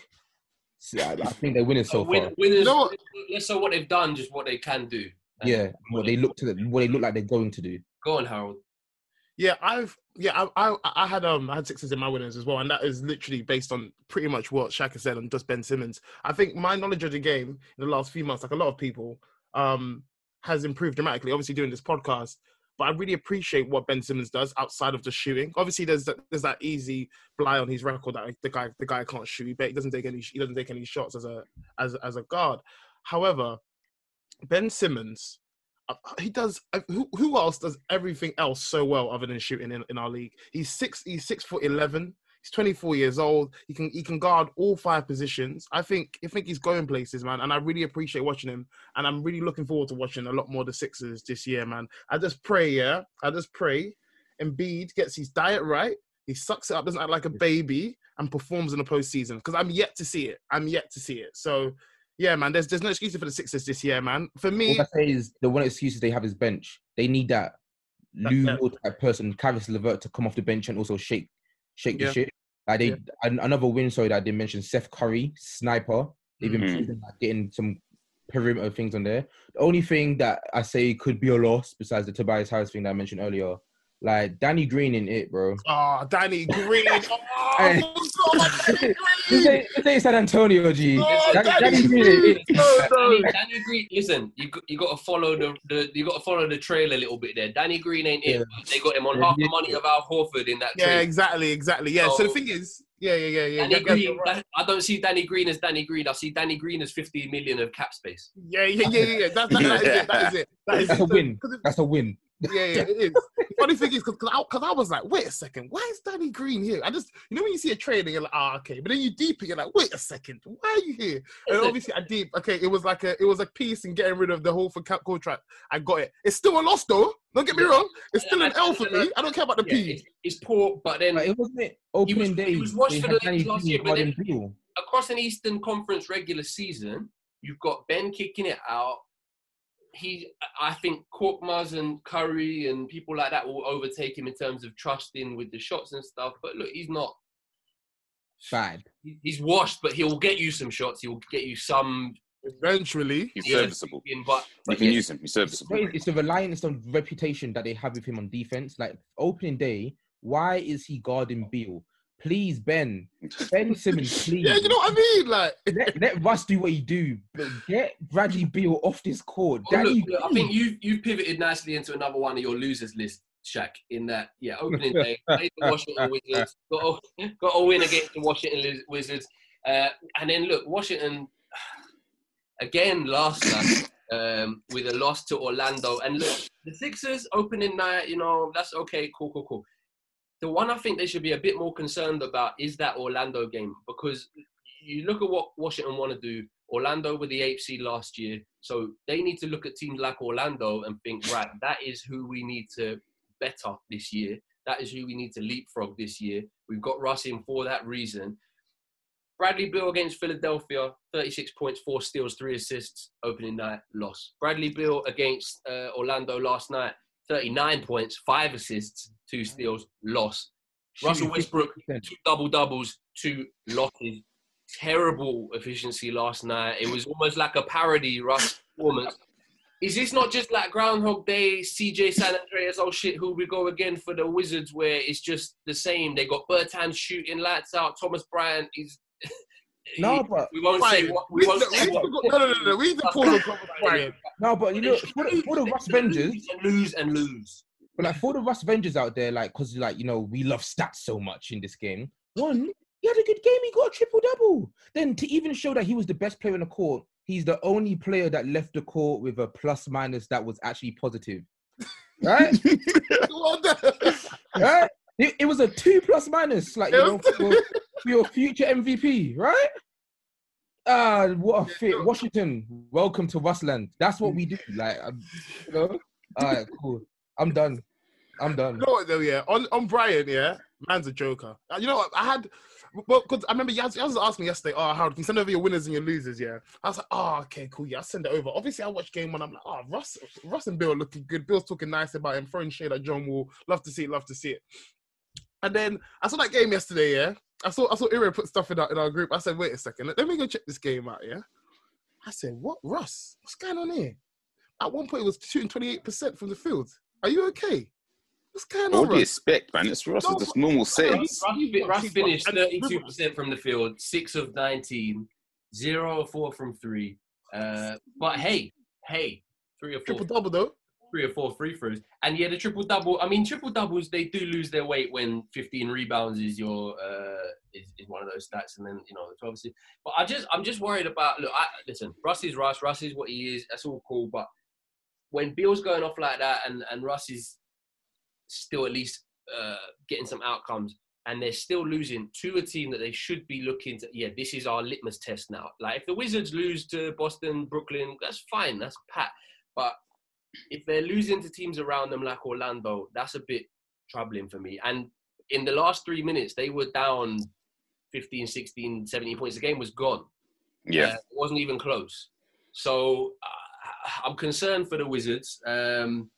Speaker 3: I, I think they're winning so
Speaker 1: win-
Speaker 3: far.
Speaker 1: winners,
Speaker 2: You know what?
Speaker 1: less so what they've done, just what they can do.
Speaker 3: Yeah, what they look to, the, what they look like they're going to do.
Speaker 1: Go on, Harold.
Speaker 2: Yeah, I've yeah, I, I I had um I had sixes in my winners as well, and that is literally based on pretty much what Shaka said on just Ben Simmons. I think my knowledge of the game in the last few months, like a lot of people, um, has improved dramatically. Obviously, doing this podcast, but I really appreciate what Ben Simmons does outside of the shooting. Obviously, there's that, there's that easy fly on his record that the guy the guy can't shoot, he doesn't take any he doesn't take any shots as a as as a guard. However, Ben Simmons he does. Uh, who who else does everything else so well other than shooting in, in our league? He's six. He's six foot eleven. He's twenty four years old. He can he can guard all five positions. I think I think he's going places, man. And I really appreciate watching him. And I'm really looking forward to watching a lot more of the Sixers this year, man. I just pray, yeah. I just pray. Embiid gets his diet right. He sucks it up, doesn't act like a baby, and performs in the postseason. Because I'm yet to see it. I'm yet to see it. So yeah, man. There's there's no excuses for the Sixers this year, man. For me,
Speaker 3: All I say is the one excuse is they have is bench. They need that
Speaker 2: That-
Speaker 3: Lou Will type person, Caris Levert, to come off the bench and also shake, shake
Speaker 2: Yeah.
Speaker 3: the shit. Like they
Speaker 2: Yeah.
Speaker 3: another win. Sorry, that I didn't mention. Seth Curry, sniper. They've been
Speaker 4: Mhm.
Speaker 3: proven at getting some perimeter things on there. The only thing that I say could be a loss, besides the Tobias Harris thing that I mentioned earlier, Like Danny Green in it, bro.
Speaker 2: Ah, ah, oh, Danny Green. Oh,
Speaker 3: Hey.
Speaker 2: I forgot about Danny
Speaker 3: This
Speaker 2: Green.
Speaker 3: ain't, this ain't San Antonio, G.
Speaker 2: Oh,
Speaker 3: Danny,
Speaker 2: Danny
Speaker 3: Danny Green in
Speaker 2: Green. No, no.
Speaker 1: Danny, Danny Green, listen, you you got to follow the, the you got to follow the trail a little bit there. Danny Green ain't it. They got him on
Speaker 3: Yeah,
Speaker 1: half the money of Al Horford in that
Speaker 2: Yeah,
Speaker 1: trade.
Speaker 2: exactly, exactly. Yeah. So, the thing is, yeah, yeah, yeah, yeah.
Speaker 1: Danny
Speaker 2: yeah, yeah,
Speaker 1: Green,
Speaker 2: right.
Speaker 1: I don't see Danny Green as Danny Green. I see Danny Green as 15 million of cap space.
Speaker 2: yeah, yeah, yeah, yeah. yeah. That, that, that is it. That is it. That is
Speaker 3: That's
Speaker 2: it.
Speaker 3: a win.
Speaker 2: 'Cause it-
Speaker 3: That's a win.
Speaker 2: Yeah, yeah, it is. Funny thing is, because I, 'cause I was like, wait a second, why is Danny Green here? I just, you know, when you see a trade and you're like, ah, okay, but then you deep it, you're like, wait a second, why are you here? And
Speaker 1: Listen.
Speaker 2: obviously, I deep, okay, it was like a, it was a piece in getting rid of the Horford cap contract. I got it. It's still a loss though. Don't get me
Speaker 1: Yeah.
Speaker 2: wrong. It's still an
Speaker 1: And-
Speaker 2: L for me. I don't care about the
Speaker 1: Yeah,
Speaker 2: P.
Speaker 1: it's, it's poor, but then
Speaker 3: But it wasn't it opening
Speaker 1: was-
Speaker 3: day.
Speaker 1: he was watched for the last year, but then- across an Eastern Conference regular season, you've got Ben kicking it out. He, I think Korkmaz and Curry and people like that will overtake him in terms of trusting with the shots and stuff. But look, he's not.
Speaker 3: Bad.
Speaker 1: He's washed, but he'll get you some shots. He'll get you some.
Speaker 2: Eventually,
Speaker 4: He's serviceable.
Speaker 1: in, but,
Speaker 4: You can
Speaker 1: yeah,
Speaker 4: use him. He's serviceable.
Speaker 3: It's it's the reliance on reputation that they have with him on defense. Like opening day, why is he guarding Beal? Please, Ben. Ben Simmons, please.
Speaker 2: yeah, you know what I mean. Like,
Speaker 3: let, let Russ do what he do, but get Bradley Beal off this court.
Speaker 1: Well,
Speaker 3: Danny
Speaker 1: look, look, I think you've you've pivoted nicely into another one of your losers list, Shaq. In that, yeah, opening day, played the Washington Wizards, got a, got a win against the Washington Wizards, uh, and then look, Washington again last night um, with a loss to Orlando, and look, the Sixers opening night, you know, that's okay, cool, cool, cool. The one I think they should be a bit more concerned about is that Orlando game because you look at what Washington want to do. Orlando were the seed last year, so they need to look at teams like Orlando and think, right, that is who we need to better this year. That is who we need to leapfrog this year. We've got Russ in for that reason. Bradley Beal against Philadelphia, 36 points, four steals, three assists, opening night, loss. Bradley Beal against uh, Orlando last night, 39 points, five assists, two steals, loss. Russell Westbrook, two double doubles, two losses. Terrible efficiency last night. It was almost like a parody Russ performance. Is this not just like Groundhog Day, CJ San Andreas, oh shit, who we go again for the Wizards, where it's just the same? They got Bertan shooting lights out. Thomas Bryant is.
Speaker 3: No, but
Speaker 1: we won't say
Speaker 2: Bryant,
Speaker 1: what
Speaker 2: we,
Speaker 1: we won't
Speaker 2: no,
Speaker 1: say
Speaker 2: we,
Speaker 1: what.
Speaker 2: no, no, no, no. We need to pause on Thomas Bryant.
Speaker 3: no, but you know, for the, for the Russ Vengers,
Speaker 1: lose and lose
Speaker 3: but like for the Russ Vengers out there, like because like you know we love stats so much in this game. One, he had a good game. He got a triple double. Then to even show that he was the best player in the court, he's the only player that left the court with a plus minus that was actually positive. Right, right. It, it was a two plus minus, like you know, for, for your future MVP, right? Ah, what a fit, Washington. Welcome to Russland. That's what we do. Like, um, you know. All right, cool. I'm done. I'm done.
Speaker 2: You know what though, yeah. On on Bryant, yeah, man's a joker. Uh, You know what? I had, well, because I remember Yaz, Yaz asked me yesterday, oh, how can you send over your winners and your losers? Yeah, I was like, oh, okay, cool, yeah, I'll send it over. Obviously, I watched game one. I'm like, oh, Russ, Russ and Beal looking good. Beal's talking nice about him, throwing shade at John Wall. Love to see it. Love to see it. And then I saw that game yesterday. Yeah, I saw I saw Ira put stuff in our in our group. I said, wait a second, let, let me go check this game out. Yeah, I said, what, Russ? What's going on here? At one point, he was shooting 28 percent from the field. Are you okay? What's going
Speaker 4: What
Speaker 2: on,
Speaker 4: do you
Speaker 2: Russ?
Speaker 4: expect, man? It's Russ.
Speaker 2: No,
Speaker 4: It's just normal
Speaker 1: Russ,
Speaker 4: settings.
Speaker 1: Russ, Russ finished 32% from the field, 6 of 19, 0 of 4 from 3. Uh, but hey, hey, 3 or 4
Speaker 2: Triple double though.
Speaker 1: Three or four free throws. And yeah, the triple double. I mean, triple doubles they do lose their weight when 15 rebounds is your uh is, is one of those stats, and then you know 12 assists. But I just I'm just worried about. Look, I, listen, Russ is Russ. Russ is what he is. That's all cool. But when Beal's going off like that, and and Russ is still at least uh, getting some outcomes. And they're still losing to a team that they should be looking to. Yeah, this is our litmus test now. Like if the Wizards lose to Boston, Brooklyn, that's fine. That's pat. But if they're losing to teams around them like Orlando, that's a bit troubling for me. And in the last three minutes, they were down 15, 16, 17 points. The game was gone.
Speaker 4: Yeah.
Speaker 1: Uh, it wasn't even close. So uh, I'm concerned for the Wizards. Um,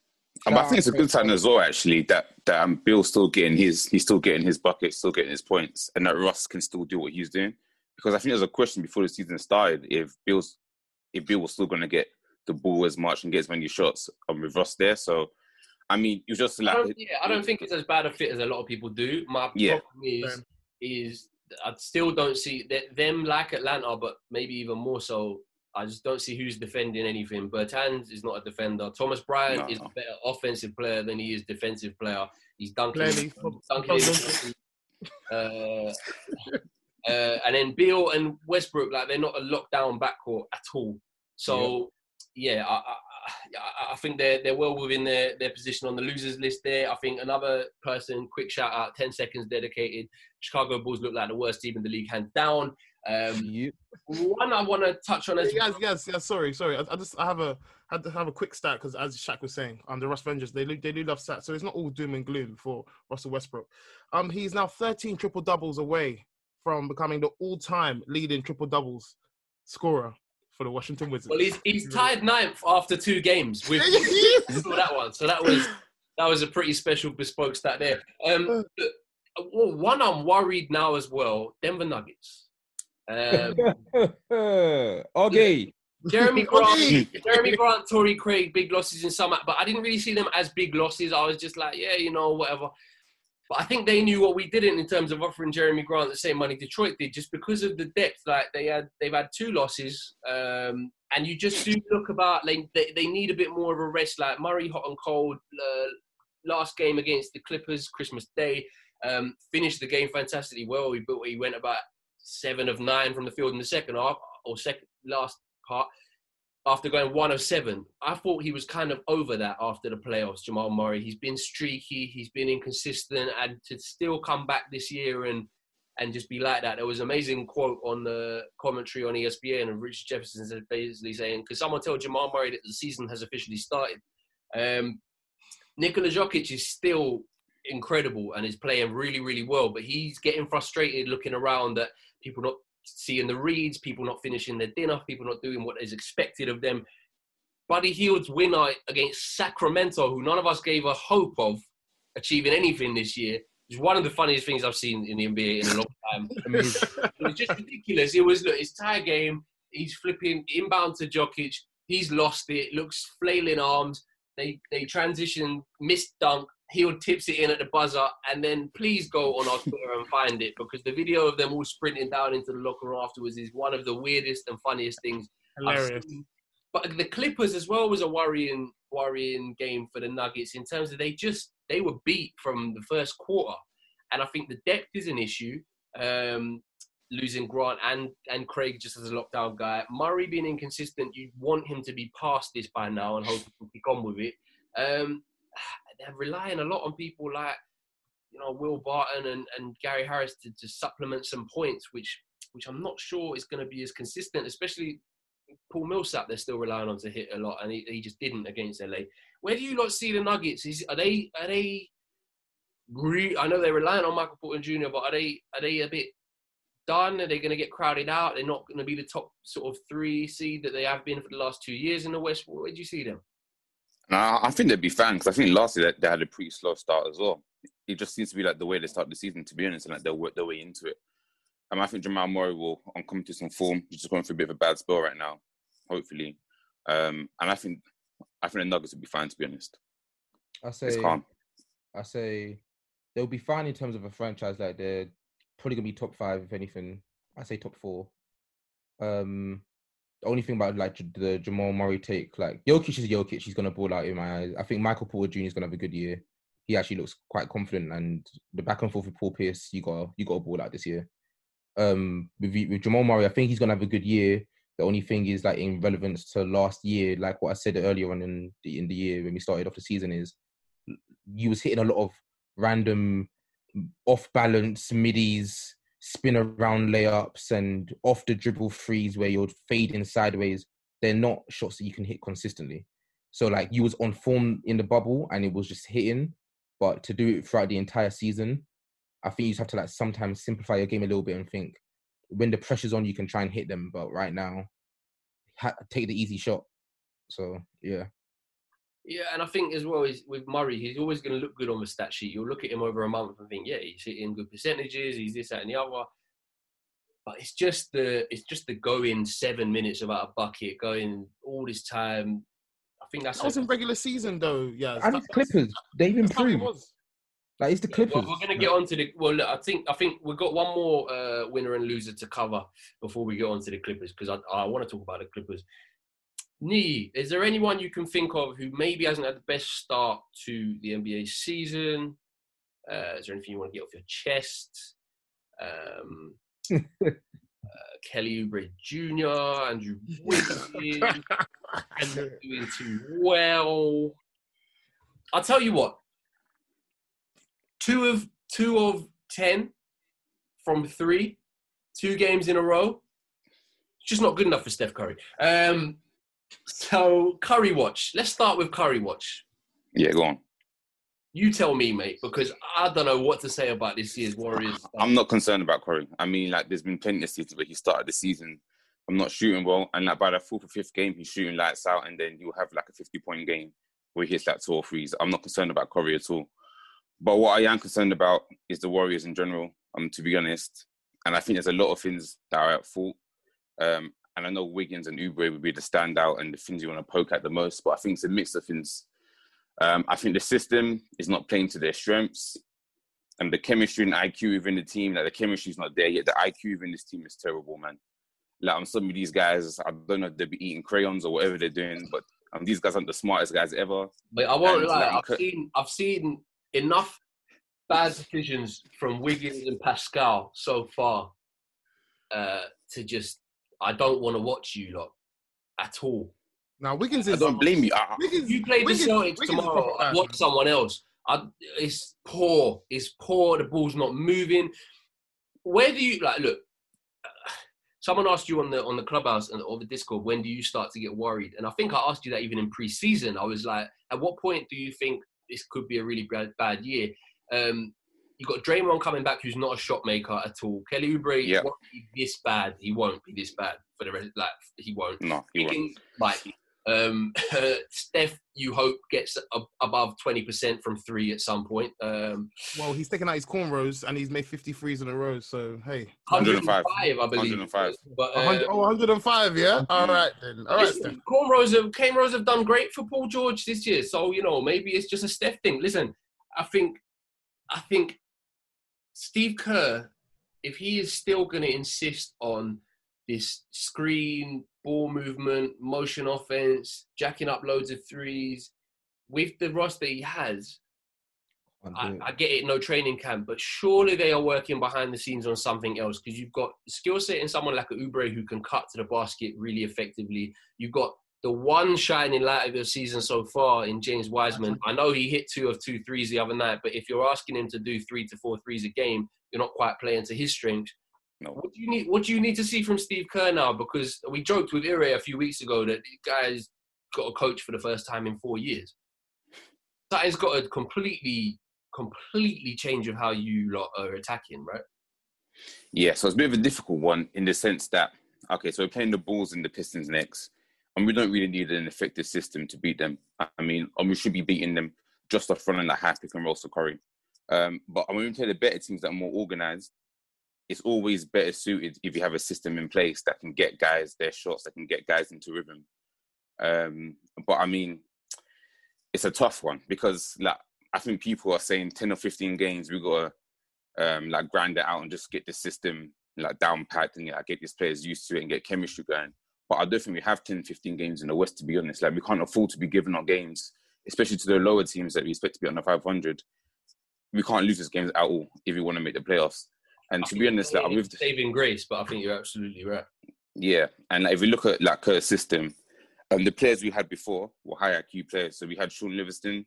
Speaker 4: Um, I think it's a good sign as well, actually, that that um, Beal's still getting his he's still getting his buckets, still getting his points, and that Russ can still do what he's doing. Because I think there was a question before the season started if Beal's if Beal was still going to get the ball as much and get as many shots um, with Russ there. So I mean, you just
Speaker 1: I
Speaker 4: like
Speaker 1: don't, yeah, I don't think it's as bad a fit as a lot of people do. My
Speaker 4: Yeah.
Speaker 1: problem is is I still don't see that them like Atlanta, but maybe even more so. I just don't see who's defending anything. Bertans is not a defender. Thomas Bryant
Speaker 4: No.
Speaker 1: is a better offensive player than he is defensive player. He's dunking,
Speaker 2: Clearly,
Speaker 1: dunking uh, uh, and then Beal and Westbrook, like they're not a lockdown backcourt at all. So yeah, I, I, I- I think they're they're well within their, their position on the losers list. There, I think another person, quick shout out, ten seconds dedicated. Chicago Bulls look like the worst team in the league, hands down. Um,
Speaker 3: You,
Speaker 1: one I want to touch on as
Speaker 2: yes, yes, yes. Sorry, sorry. I, I just I have a had to have a quick stat because as Shaq was saying, um, the Russ Rangers they lo- they do love stats, so it's not all doom and gloom for Russell Westbrook. Um, he's now 13 triple doubles away from becoming the all-time leading triple doubles scorer for the Washington Wizards.
Speaker 1: Well, he's, he's tied ninth after two games with that one. So that was that was a pretty special bespoke stat there. Um, well, one I'm worried now as well. Denver Nuggets. Um,
Speaker 3: okay.
Speaker 1: Jerami Grant, Jerami Grant, Torrey Craig, big losses in summer, but I didn't really see them as big losses. I was just like, yeah, you know, whatever. But I think they knew what we didn't in terms of offering Jerami Grant the same money Detroit did, just because of the depth. Like they had, they've had two losses, um, and you just do look about. They, they they need a bit more of a rest. Like Murray, hot and cold. Uh, last game against the Clippers, Christmas Day, um, finished the game fantastically well. He he went about seven of nine from the field in the second half, or second last part after going one of seven. I thought he was kind of over that after the playoffs, Jamal Murray. He's been streaky, he's been inconsistent, and to still come back this year and and just be like that. There was an amazing quote on the commentary on ESPN of Richard Jefferson basically saying, "Because someone tell Jamal Murray that the season has officially started." Um, Nikola Jokic is still incredible and is playing really, really well, but he's getting frustrated looking around that people not seeing the reads, people not finishing their dinner, people not doing what is expected of them. Buddy Hield's winner against Sacramento, who none of us gave a hope of achieving anything this year, is one of the funniest things I've seen in the NBA in a long time.
Speaker 3: Amazing.
Speaker 1: it was just ridiculous. It was look, it's tie game. He's flipping inbound to Jokic. He's lost it. Looks flailing arms. They they transition, missed dunk. Hield tips it in at the buzzer, and then please go on our Twitter and find it because the video of them all sprinting down into the locker room afterwards is one of the weirdest and funniest things I've
Speaker 2: Hilarious.
Speaker 1: seen. But the Clippers as well was a worrying worrying game for the Nuggets in terms of they just they were beat from the first quarter, and I think the depth is an issue. Um, losing Grant and and Craig just as a lockdown guy, Murray being inconsistent, you want him to be past this by now and hope he can kick on with it. Um, they're relying a lot on people like you know Will Barton and, and Gary Harris to, to supplement some points, which which I'm not sure is going to be as consistent, especially Paul Millsap. They're still relying on to hit a lot, and he, he just didn't against LA. Where do you lot see the Nuggets? Is are they are they? Re- I know they're relying on Michael Porter Jr., but are they are they a bit done? Are they going to get crowded out? They're not going to be the top sort of three seed that they have been for the last two years in the West. Where do you see them?
Speaker 4: And I, I think they'd be fine because I think last year they, they had a pretty slow start as well. It just seems to be like the way they start the season, to be honest, and like they'll work their way into it. Um, I think Jamal Murray will um, come to some form. He's just going through a bit of a bad spell right now, hopefully. Um, and I think I think the Nuggets will be fine, to be honest.
Speaker 3: I
Speaker 4: It's
Speaker 3: say,
Speaker 4: calm.
Speaker 3: I say, they'll be fine in terms of a franchise. Like they're probably gonna be top five, if anything. I say top four. Um, only thing about like the Jamal Murray take, like Jokic is Jokic. He's gonna ball out in my eyes. I think Michael Porter Jr. is gonna have a good year. He actually looks quite confident, and the back and forth with Paul Pierce, you got you got a ball out this year. Um, with, with Jamal Murray, I think he's gonna have a good year. The only thing is like in relevance to last year, like what I said earlier on in the in the year when we started off the season, is you was hitting a lot of random off balance middies, spin around layups, and off the dribble threes where you're fading sideways. They're not shots that you can hit consistently. So like you was on form in the bubble and it was just hitting, but to do it throughout the entire season, I think you just have to like sometimes simplify your game a little bit and think when the pressure's on, you can try and hit them. But right now, ha- take the easy shot. So yeah,
Speaker 1: Yeah, and I think as well is with Murray, he's always going to look good on the stat sheet. You'll look at him over a month and think, yeah, he's hitting good percentages, he's this, that, and the other. But it's just the it's just the going seven minutes about a bucket, going all this time. I think that's.
Speaker 2: That was
Speaker 1: a-
Speaker 2: in regular season though. Yeah,
Speaker 3: And it's Clippers. They've
Speaker 2: That's how it
Speaker 3: improved. Like it's the
Speaker 1: Well,
Speaker 3: Clippers.
Speaker 1: we're going to get on to the. Well, look, I think I think we've got one more uh, winner and loser to cover before we get on to the Clippers because I, I want to talk about the Clippers. Nee, is there anyone you can think of who maybe hasn't had the best start to the NBA season? Uh, is there anything you want to get off your chest? Um, uh, Kelly Oubre Jr., Andrew Wiggins, and doing too well. I'll tell you what. Two of two of ten from three, two games in a row. It's just not good enough for Steph Curry. Um, so Curry watch. Let's start with Curry watch.
Speaker 4: Yeah, go on.
Speaker 1: You tell me, mate, because I don't know what to say about this year's Warriors.
Speaker 4: I'm not concerned about Curry. I mean, like, there's been plenty of seasons where he started the season. I'm not shooting well, and like by the fourth or fifth game, he's shooting lights out, and then you'll have like a 50 point game where he hits like two or threes. I'm not concerned about Curry at all. But what I am concerned about is the Warriors in general. Um, to be honest, and I think there's a lot of things that are at fault. Um, and I know Wiggins and Oubre would be the standout and the things you want to poke at the most. But I think it's a mix of things. Um, I think the system is not playing to their strengths and the chemistry and IQ within the team, like the chemistry is not there yet. The IQ within this team is terrible, man. Like on some of these guys, I don't know if they'll be eating crayons or whatever they're doing, but um, these guys aren't the smartest guys ever.
Speaker 1: But I won't
Speaker 4: and,
Speaker 1: lie,
Speaker 4: like,
Speaker 1: I've, seen I've seen enough bad decisions from Wiggins and Paschall so far uh, to just I don't want to watch you lot at all.
Speaker 2: Now Wiggins
Speaker 4: I don't blame you. I,
Speaker 2: Wiggins,
Speaker 1: If you play the
Speaker 2: Wiggins-
Speaker 1: Celtics
Speaker 2: Wiggins
Speaker 1: tomorrow, I
Speaker 2: bad,
Speaker 1: watch someone else. I, it's poor. It's poor. The ball's not moving. Where do you like? Look, someone asked you on the on the clubhouse and or the Discord. When do you start to get worried? And I think I asked you that even in pre-season. I was like, at what point do you think this could be a really bad, bad year? Um, you got Draymond coming back, who's not a shot maker at all. Kelly Oubre
Speaker 4: Yeah.
Speaker 1: won't be this bad. He won't be this bad for the rest. Like he won't.
Speaker 4: no, he won't.
Speaker 1: Wiggins, like um, Steph, you hope gets a, above twenty percent from three at some point. Um,
Speaker 2: Well, he's taken out his cornrows and he's made fifty threes in a row. So hey,
Speaker 1: 105,
Speaker 4: 105,
Speaker 1: I believe.
Speaker 4: 105.
Speaker 1: But
Speaker 2: 100,
Speaker 1: uh,
Speaker 2: oh, 105, yeah. All right then. All right, Steph.
Speaker 1: listen, cornrows have cornrows have done great for Paul George this year. So you know maybe it's just a Steph thing. Listen, I think, I think Steve Kerr, if he is still going to insist on this screen, ball movement, motion offense, jacking up loads of threes, with the roster he has, I. I get it, no training camp, but surely they are working behind the scenes on something else because you've got skill set in someone like a Oubre who can cut to the basket really effectively. You've got the one shining light of the season so far in James Wiseman. I know he hit two of two threes the other night, but if you're asking him to do three to four threes a game, you're not quite playing to his strengths.
Speaker 4: No.
Speaker 1: What do you need? What do you need to see from Steve Kerr now? Because we joked with Ire a few weeks ago that the guy's got a coach for the first time in four years. That has got a completely, completely change of how you lot are attacking, right?
Speaker 4: Yeah, so it's a bit of a difficult one in the sense that okay, so we're playing the Bulls and the Pistons next, and we don't really need an effective system to beat them. I mean, and we should be beating them just off running the half pick and roll Curry. Um, but when we play the better teams that are more organized, it's always better suited if you have a system in place that can get guys their shots, that can get guys into rhythm. Um, but I mean, it's a tough one because like I think people are saying ten or fifteen games we gotta um, like grind it out and just get the system like down packed and get these players used to it and get chemistry going. But I don't think we have 10, 15 games in the West, to be honest. Like, we can't afford to be giving our games, especially to the lower teams that we expect to be under 500. We can't lose these games at all if we want to make the playoffs. And
Speaker 1: I
Speaker 4: to be honest, like, with
Speaker 1: saving grace, but I think you're absolutely right.
Speaker 4: yeah, and like, if we look at like Kerr's system, um, the players we had before were high IQ players. So we had Shaun Livingston,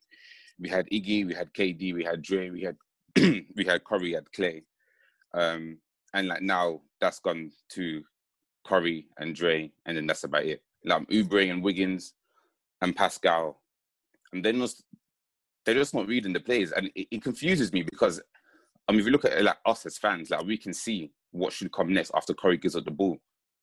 Speaker 4: we had Iggy, we had KD, we had Dre, we had we had Curry, we had Clay, um, and like now that's gone to Curry and Dre, and then that's about it. Like Oubre and Wiggins and Paschall, and they're just they're just not reading the plays, and it, it confuses me because I mean, if you look at it like us as fans, like we can see what should come next after Curry gives up the ball.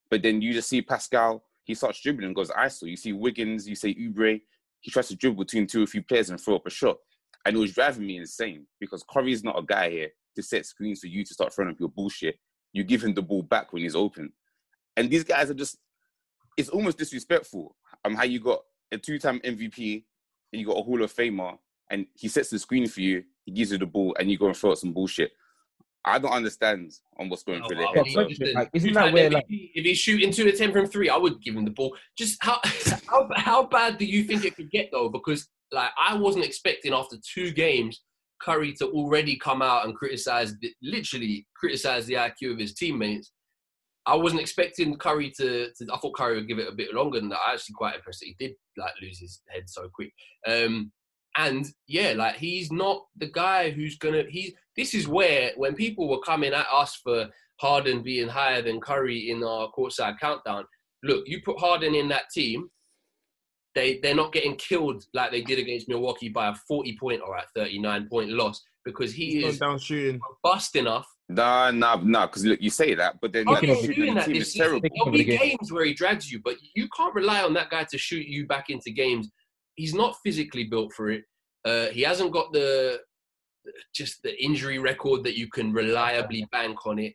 Speaker 4: But then you just see Paschall, he starts dribbling and goes ISO. You see Wiggins, you see Oubre, he tries to dribble between two or three players and throw up a shot. And it was driving me insane because Curry's not a guy here to set screens for you to start throwing up your bullshit. You give him the ball back when he's open. And these guys are just, it's almost disrespectful um, how you got a two-time MVP, and you got a Hall of Famer, and he sets the screen for you, he gives you the ball, and you go and throw out some bullshit. I don't understand on what's going
Speaker 1: Oh,
Speaker 4: through their
Speaker 1: well,
Speaker 4: heads.
Speaker 1: I
Speaker 3: but-
Speaker 1: mean, just
Speaker 3: like, isn't that where, like-
Speaker 1: if he's shooting two to ten from three, I would give him the ball. Just how how how bad do you think it could get though? Because like I wasn't expecting after two games Curry to already come out and criticize, literally criticize the IQ of his teammates. I wasn't expecting Curry to, to. I thought Curry would give it a bit longer than that. I actually quite impressed that he did like lose his head so quick. Um, and yeah, like he's not the guy who's gonna. He. This is where when people were coming at us for Harden being higher than Curry in our courtside countdown. Look, you put Harden in that team, they they're not getting killed like they did against Milwaukee by a 40 point or a 39 point loss because he
Speaker 2: He's
Speaker 1: is
Speaker 2: down shooting.
Speaker 1: robust enough.
Speaker 4: Nah, nah, nah. Because look, you say that, but then like, the shooting
Speaker 1: doing
Speaker 4: the
Speaker 1: that
Speaker 4: team is
Speaker 1: season.
Speaker 4: terrible.
Speaker 1: There'll be games where he drags you, but you can't rely on that guy to shoot you back into games. He's not physically built for it. Uh, he hasn't got the just the injury record that you can reliably bank on it.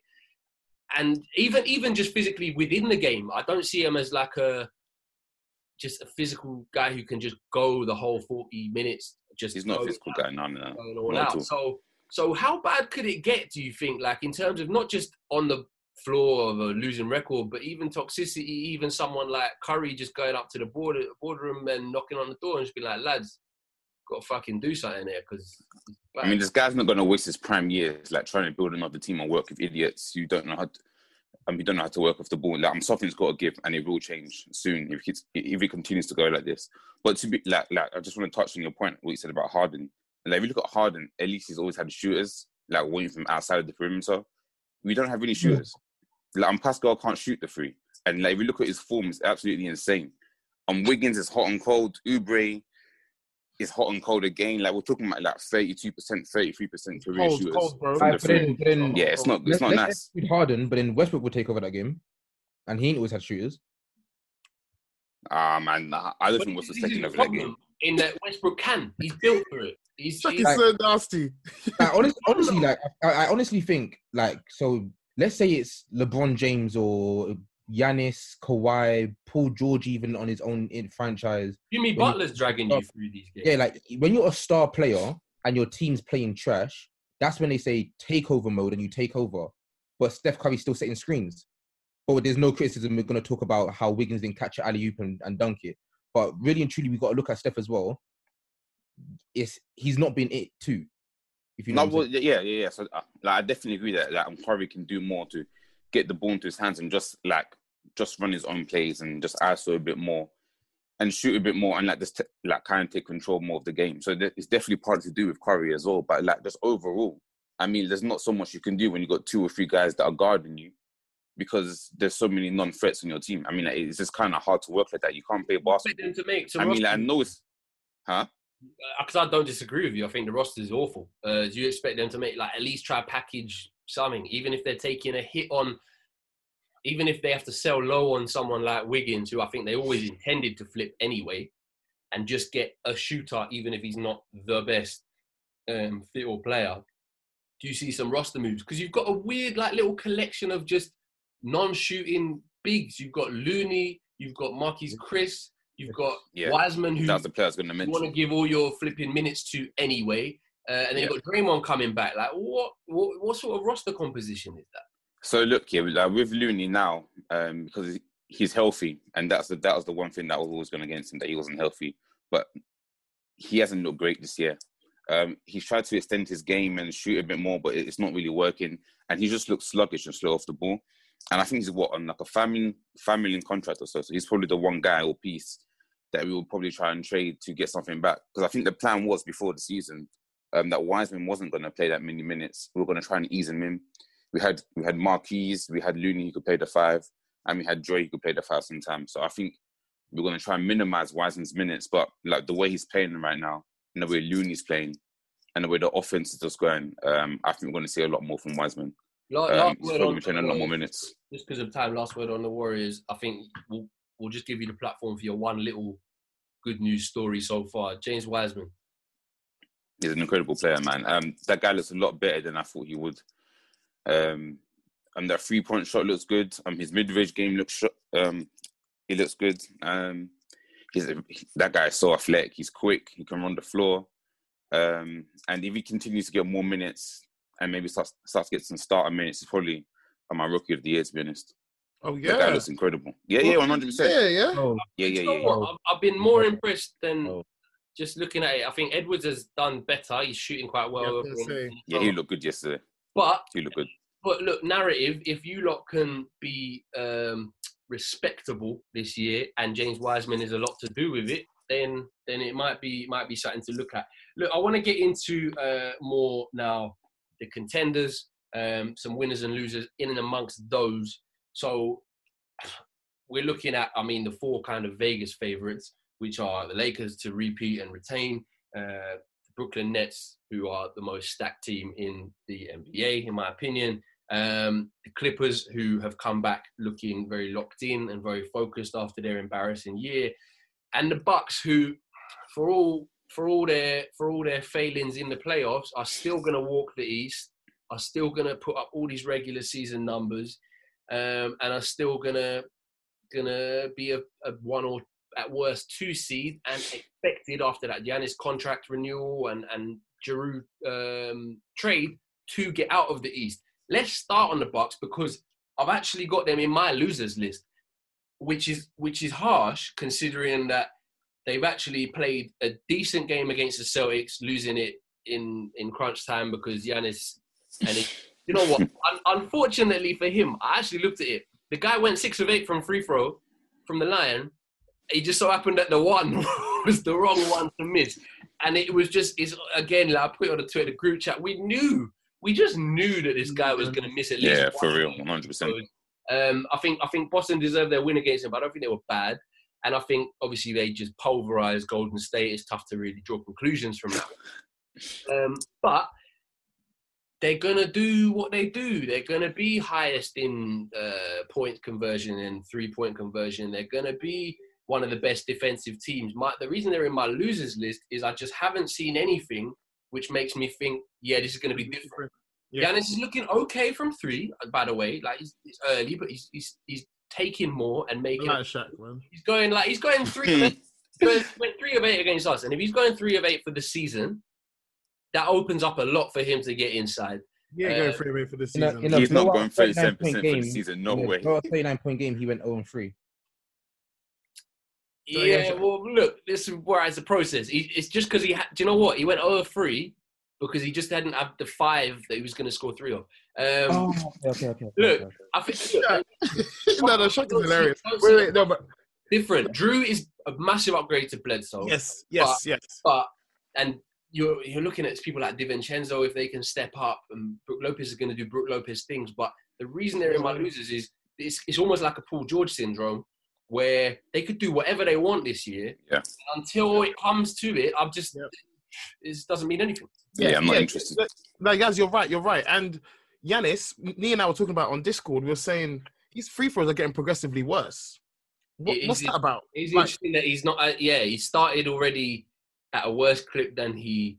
Speaker 1: And even even just physically within the game, I don't see him as like a just a physical guy who can just go the whole 40 minutes. Just
Speaker 4: He's not a physical guy. No, no, no.
Speaker 1: going all
Speaker 4: Not at
Speaker 1: out.
Speaker 4: all.
Speaker 1: So, so how bad could it get? Do you think, like in terms of not just on the floor of a losing record, but even toxicity? Even someone like Curry just going up to the border boardroom and knocking on the door and just be like, "Lads, got to fucking do something here." Because
Speaker 4: I mean, this guy's not going to waste his prime years like trying to build another team and work with idiots who don't know how. To, I mean, don't know how to work with the ball. Like, um, something's got to give, and it will change soon if he if he continues to go like this. But to be like, like, I just want to touch on your point what you said about Harden. Like, if you look at Harden, at least he's always had shooters like waiting from outside of the perimeter. We don't have any shooters. Like, um, Paschall can't shoot the three, and like if you look at his form, it's absolutely insane. Um, Wiggins is hot and cold. Oubre is hot and cold again. Like we're talking about like thirty-two percent, thirty-three percent career
Speaker 2: Cold,
Speaker 4: shooters.
Speaker 2: cold, bro.
Speaker 4: from the
Speaker 3: Right, but then, but then
Speaker 4: Yeah, it's not. It's
Speaker 3: let's,
Speaker 4: not
Speaker 3: let's
Speaker 4: nice.
Speaker 3: exclude Harden, but then Westbrook will take over that game, and he ain't always had shooters.
Speaker 4: Ah man, nah, I don't
Speaker 1: But
Speaker 4: think what's the
Speaker 1: this is
Speaker 4: second
Speaker 1: the
Speaker 4: over that game.
Speaker 1: in that Westbrook can. He's built for it. He's,
Speaker 2: Fuck
Speaker 1: he's
Speaker 2: is so nasty.
Speaker 3: Like, honest, honestly, like I, I honestly think, like, so let's say it's LeBron James or Giannis, Kawhi, Paul George, even on his own in franchise.
Speaker 1: Jimmy
Speaker 3: when you-
Speaker 1: Butler's dragging you through these games.
Speaker 3: Yeah, like when you're a star player and your team's playing trash, that's when they say takeover mode and you take over. But Steph Curry's still setting screens. But there's no criticism. We're going to talk about how Wiggins didn't catch an alley oop and, and dunk it. But really and truly, we've got to look at Steph as well. It's he's not been it too. If you know,
Speaker 4: No,
Speaker 3: what I'm
Speaker 4: well, yeah, yeah, yeah. So, uh, like, I definitely agree that like, Curry can do more to get the ball into his hands and just like just run his own plays and just ISO a bit more and shoot a bit more and like just t- like kind of take control more of the game. So th- it's definitely part to do with Curry as well. But like just overall, I mean, there's not so much you can do when you got two or three guys that are guarding you because there's so many non-threats on your team. I mean, like, it's just kind of hard to work like that. You can't play basketball.
Speaker 1: them to make some
Speaker 4: I mean, like, I know it's, huh?
Speaker 1: Because I don't disagree with you. I think the roster is awful. Uh, do you expect them to make like at least try package something, even if they're taking a hit on, even if they have to sell low on someone like Wiggins, who I think they always intended to flip anyway, and just get a shooter, even if he's not the best um, fit or player. Do you see some roster moves? Because you've got a weird like little collection of just non-shooting bigs. You've got Looney, you've got Marquese Chriss, you've got
Speaker 4: Yeah.
Speaker 1: Wiseman, who
Speaker 4: That's the player I was going to mention.
Speaker 1: you want to give all your flipping minutes to anyway. Uh, and then you've got Draymond coming back. Like, what, what what sort of roster composition is that?
Speaker 4: So look, yeah, like with Looney now, um, because he's healthy, and that's the, that was the one thing that was always going against him that he wasn't healthy. But he hasn't looked great this year. Um, he's tried to extend his game and shoot a bit more, but it's not really working. And he just looks sluggish and slow off the ball. And I think he's what on like a family family contract or so. So he's probably the one guy or piece that we will probably try and trade to get something back. Because I think the plan was before the season um, that Wiseman wasn't going to play that many minutes. We were going to try and ease him in. We had we had Marquese, we had Looney who could play the five, and we had Dre who could play the five sometimes. So I think we're going to try and minimize Wiseman's minutes. But like the way he's playing right now, and the way Looney's playing, and the way the offense is just going, um, I think we're going to see a lot more from Wiseman.
Speaker 1: La-
Speaker 4: Um,
Speaker 1: last
Speaker 4: he's probably playing a lot more minutes.
Speaker 1: Just because of time, last word on the Warriors. I think we'll, we'll just give you the platform for your one little good news story so far. James Wiseman.
Speaker 4: He's an incredible player, man. Um, that guy looks a lot better than I thought he would. Um, and that three point shot looks good. Um, his mid range game looks sh- um, he looks good. Um, he's a, that guy is so athletic. He's quick. He can run the floor. Um, and if he continues to get more minutes and maybe starts starts to get some starter minutes, he's probably my rookie of the year. To be honest,
Speaker 2: Oh yeah.
Speaker 4: that guy looks incredible. Yeah, yeah, one hundred percent.
Speaker 2: Yeah, yeah.
Speaker 3: Oh,
Speaker 4: Yeah, yeah,
Speaker 1: You know
Speaker 4: yeah.
Speaker 1: what? I've, I've been more impressed than
Speaker 3: Oh.
Speaker 1: just looking at it. I think Edwards has done better. He's shooting quite well.
Speaker 2: Yeah, I was
Speaker 1: over
Speaker 2: gonna.
Speaker 4: Yeah, he looked good yesterday.
Speaker 1: but
Speaker 4: He looked good.
Speaker 1: but look, narrative. If you lot can be um, respectable this year, and James Wiseman has a lot to do with it, then then it might be might be something to look at. Look, I want to get into uh, more now the contenders, um, some winners and losers in and amongst those. So we're looking at, I mean, the four kind of Vegas favorites, which are the Lakers to repeat and retain, uh, the Brooklyn Nets, who are the most stacked team in the NBA, in my opinion. Um, the Clippers, who have come back looking very locked in and very focused after their embarrassing year, and the Bucks, who, for all for all their for all their failings in the playoffs, are still going to walk the East, are still going to put up all these regular season numbers, um, and are still to gonna be a, a one or at worst two seed and expected after that Giannis contract renewal and and Jrue um, trade to get out of the East. Let's start on the Bucks because I've actually got them in my losers list, which is which is harsh considering that they've actually played a decent game against the Celtics, losing it in in crunch time because Giannis and you know what? Un- unfortunately for him, I actually looked at it. The guy went six of eight from free throw from the line. It just so happened that the one was the wrong one to miss, and it was just it's again. Like I put it on the Twitter group chat. We knew, we just knew that this guy was going to miss at least.
Speaker 4: Yeah, for real,
Speaker 1: of
Speaker 4: one
Speaker 1: those.
Speaker 4: hundred percent.
Speaker 1: Um, I think I think Boston deserved their win against them, but I don't think they were bad. And I think obviously they just pulverized Golden State. It's tough to really draw conclusions from that. Um, but they're gonna do what they do. They're gonna be highest in uh, point conversion and three point conversion. They're gonna be one of the best defensive teams. My, the reason they're in my losers list is I just haven't seen anything which makes me think, yeah, this is gonna be different.
Speaker 2: Yeah.
Speaker 1: Giannis is looking okay from three, by the way. Like he's, it's early, but he's, he's he's taking more and making.
Speaker 2: like Shaq, man.
Speaker 1: He's going like he's going three. of eight, he's going, went three of eight against us, and if he's going three of eight for the season, that opens up a lot for him to get inside.
Speaker 2: He ain't
Speaker 1: Uh,
Speaker 2: going free away for this
Speaker 3: in a,
Speaker 2: season.
Speaker 3: in a
Speaker 4: He's not
Speaker 3: blowout
Speaker 4: going
Speaker 3: 39
Speaker 4: 37% for the season. No
Speaker 3: in a
Speaker 4: way.
Speaker 3: blowout 39 point game, he went 0 3.
Speaker 2: So, yeah,
Speaker 1: Yeah, well, look, this is where it's a process. He, it's just because he had. Do you know what? He went over three because he just hadn't had the five that he was going to score three of. Um,
Speaker 3: Oh, okay, okay, okay.
Speaker 1: Look,
Speaker 3: okay.
Speaker 1: I think look,
Speaker 2: no, no, Shaq is hilarious.
Speaker 1: don't
Speaker 2: Wait, wait, no, but
Speaker 1: different. Jrue is a massive upgrade to Bledsoe.
Speaker 2: yes, yes, yes.
Speaker 1: But and you're you're looking at people like DiVincenzo if they can step up, and Brook Lopez is going to do Brook Lopez things. But the reason they're in my losers is it's, it's almost like a Paul George syndrome, where they could do whatever they want this year.
Speaker 4: Yeah.
Speaker 1: Until it comes to it, I'm just
Speaker 2: Yep.
Speaker 1: it doesn't mean anything.
Speaker 4: Yeah, I'm not interested.
Speaker 2: No, Yaz, you're right. You're right. And Giannis, me and I were talking about on Discord. We were saying his free throws are getting progressively worse. What, what's
Speaker 1: is
Speaker 2: that about?
Speaker 1: It's
Speaker 2: Like-
Speaker 1: interesting that he's not. Uh, yeah, he started already at a worse clip than he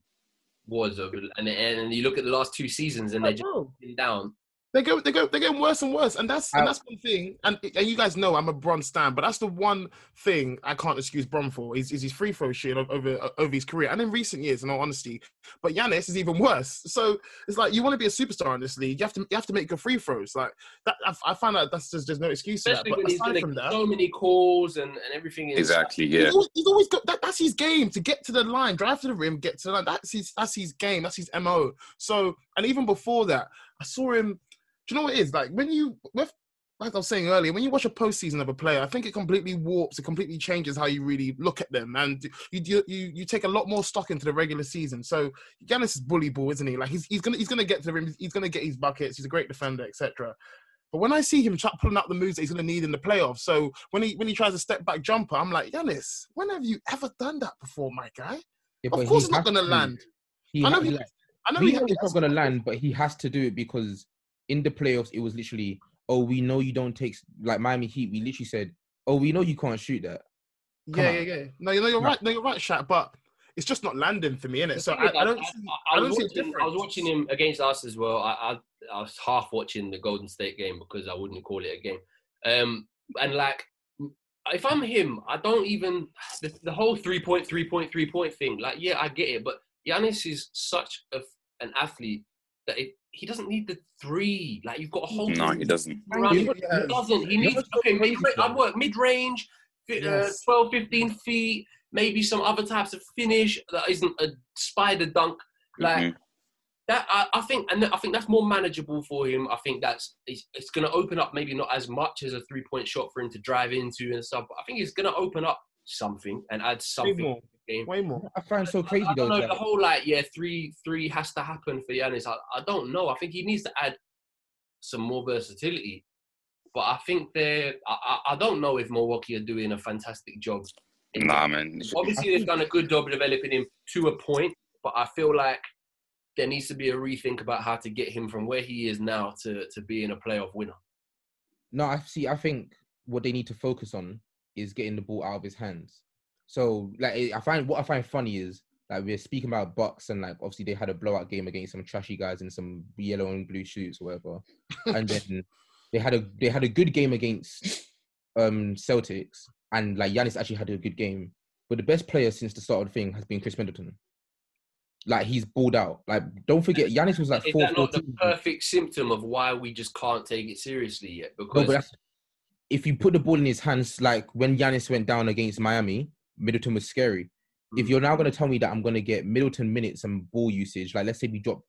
Speaker 1: was over, and and you look at the last two seasons and they're just
Speaker 2: oh.
Speaker 1: been down.
Speaker 2: They go, they go, they're getting worse and worse, and that's and
Speaker 3: uh,
Speaker 2: that's one thing. And and you guys know I'm a Bron stan, but that's the one thing I can't excuse Bron for is, is his free throw shit over over his career and in recent years, in all honesty. But Giannis is even worse. So it's like you want to be a superstar in this league, you have to you have to make good free throws. Like that, I, I find out that's just there's no excuse to that.
Speaker 1: Especially
Speaker 2: But
Speaker 1: when he's
Speaker 2: aside
Speaker 1: going
Speaker 2: from that,
Speaker 1: so many calls and, and everything. is-
Speaker 4: Exactly. Yeah.
Speaker 2: He's always, he's always got that, that's his game to get to the line, drive to the rim, get to the line. That's his that's his game. That's his mo. So and even before that, I saw him. You know what it is like when you with like I was saying earlier, when you watch a postseason of a player, I think it completely warps, it completely changes how you really look at them, and you you you take a lot more stock into the regular season. So Giannis is bully ball, isn't he? Like he's he's gonna he's gonna get to the rim, he's gonna get his buckets, he's a great defender, etc. But when I see him try, pulling out the moves that he's going to need in the playoffs, so when he when he tries a step back jumper, I'm like, Giannis, when have you ever done that before, my guy?
Speaker 3: Yeah,
Speaker 2: Of course, it's not going to land.
Speaker 3: He
Speaker 2: I know he-
Speaker 3: like,
Speaker 2: I know he, he
Speaker 3: it's not going to land, but he has to do it because in the playoffs, it was literally, oh, we know you don't take, like Miami Heat, we literally said, oh, we know you can't shoot that. Come
Speaker 2: Yeah,
Speaker 3: on.
Speaker 2: yeah, yeah. No, you know you're
Speaker 3: No.
Speaker 2: right. No, you're right, Shaq. But it's just not landing for me, innit?
Speaker 1: The
Speaker 2: So I, I don't.
Speaker 1: I,
Speaker 2: see,
Speaker 1: I
Speaker 2: I don't see a
Speaker 1: watching,
Speaker 2: difference.
Speaker 1: I was watching him against us as well. I, I, I was half watching the Golden State game because I wouldn't call it a game. Um, and like if I'm him, I don't even the, the whole three point, three point, three point thing. Like, yeah, I get it, but Giannis is such a, an athlete that it, he doesn't need the three. Like, you've got a whole.
Speaker 4: No, he doesn't.
Speaker 1: around.
Speaker 3: Yeah.
Speaker 1: He doesn't. He needs okay. Mid, I'd work mid range, uh,
Speaker 2: Yes.
Speaker 1: 12, 15 feet, maybe some other types of finish that isn't a spider dunk. Like
Speaker 4: Mhm.
Speaker 1: that, I, I think, and I think that's more manageable for him. I think that's it's, it's going to open up maybe not as much as a three point shot for him to drive into and stuff, but I think it's going to open up something and add
Speaker 2: Way
Speaker 1: something.
Speaker 2: More.
Speaker 1: to the game.
Speaker 2: Way more.
Speaker 3: I find so crazy
Speaker 1: I
Speaker 3: though.
Speaker 1: don't know the whole like yeah three three has to happen for Giannis. I, I don't know. I think he needs to add some more versatility. But I think they're. I, I I don't know if Milwaukee are doing a fantastic job.
Speaker 4: Nah, man.
Speaker 1: Obviously, they've done a good job developing him to a point, but I feel like there needs to be a rethink about how to get him from where he is now to, to being a playoff winner.
Speaker 3: No, I see. I think what they need to focus on is getting the ball out of his hands. So, like, I find what I find funny is like we're speaking about Bucks and like obviously they had a blowout game against some trashy guys in some yellow and blue shoots or whatever, and then they had a they had a good game against um Celtics and like Giannis actually had a good game, but the best player since the start of the thing has been Khris Middleton. Like he's balled out. Like don't forget, Giannis was like
Speaker 1: Is
Speaker 3: four
Speaker 1: that not the perfect symptom of why we just can't take it seriously yet?
Speaker 3: No,
Speaker 1: Because
Speaker 3: but that's, if you put the ball in his hands, like when Giannis went down against Miami, Middleton was scary. If hmm. you're now going to tell me that I'm going to get Middleton minutes and ball usage, like let's say we drop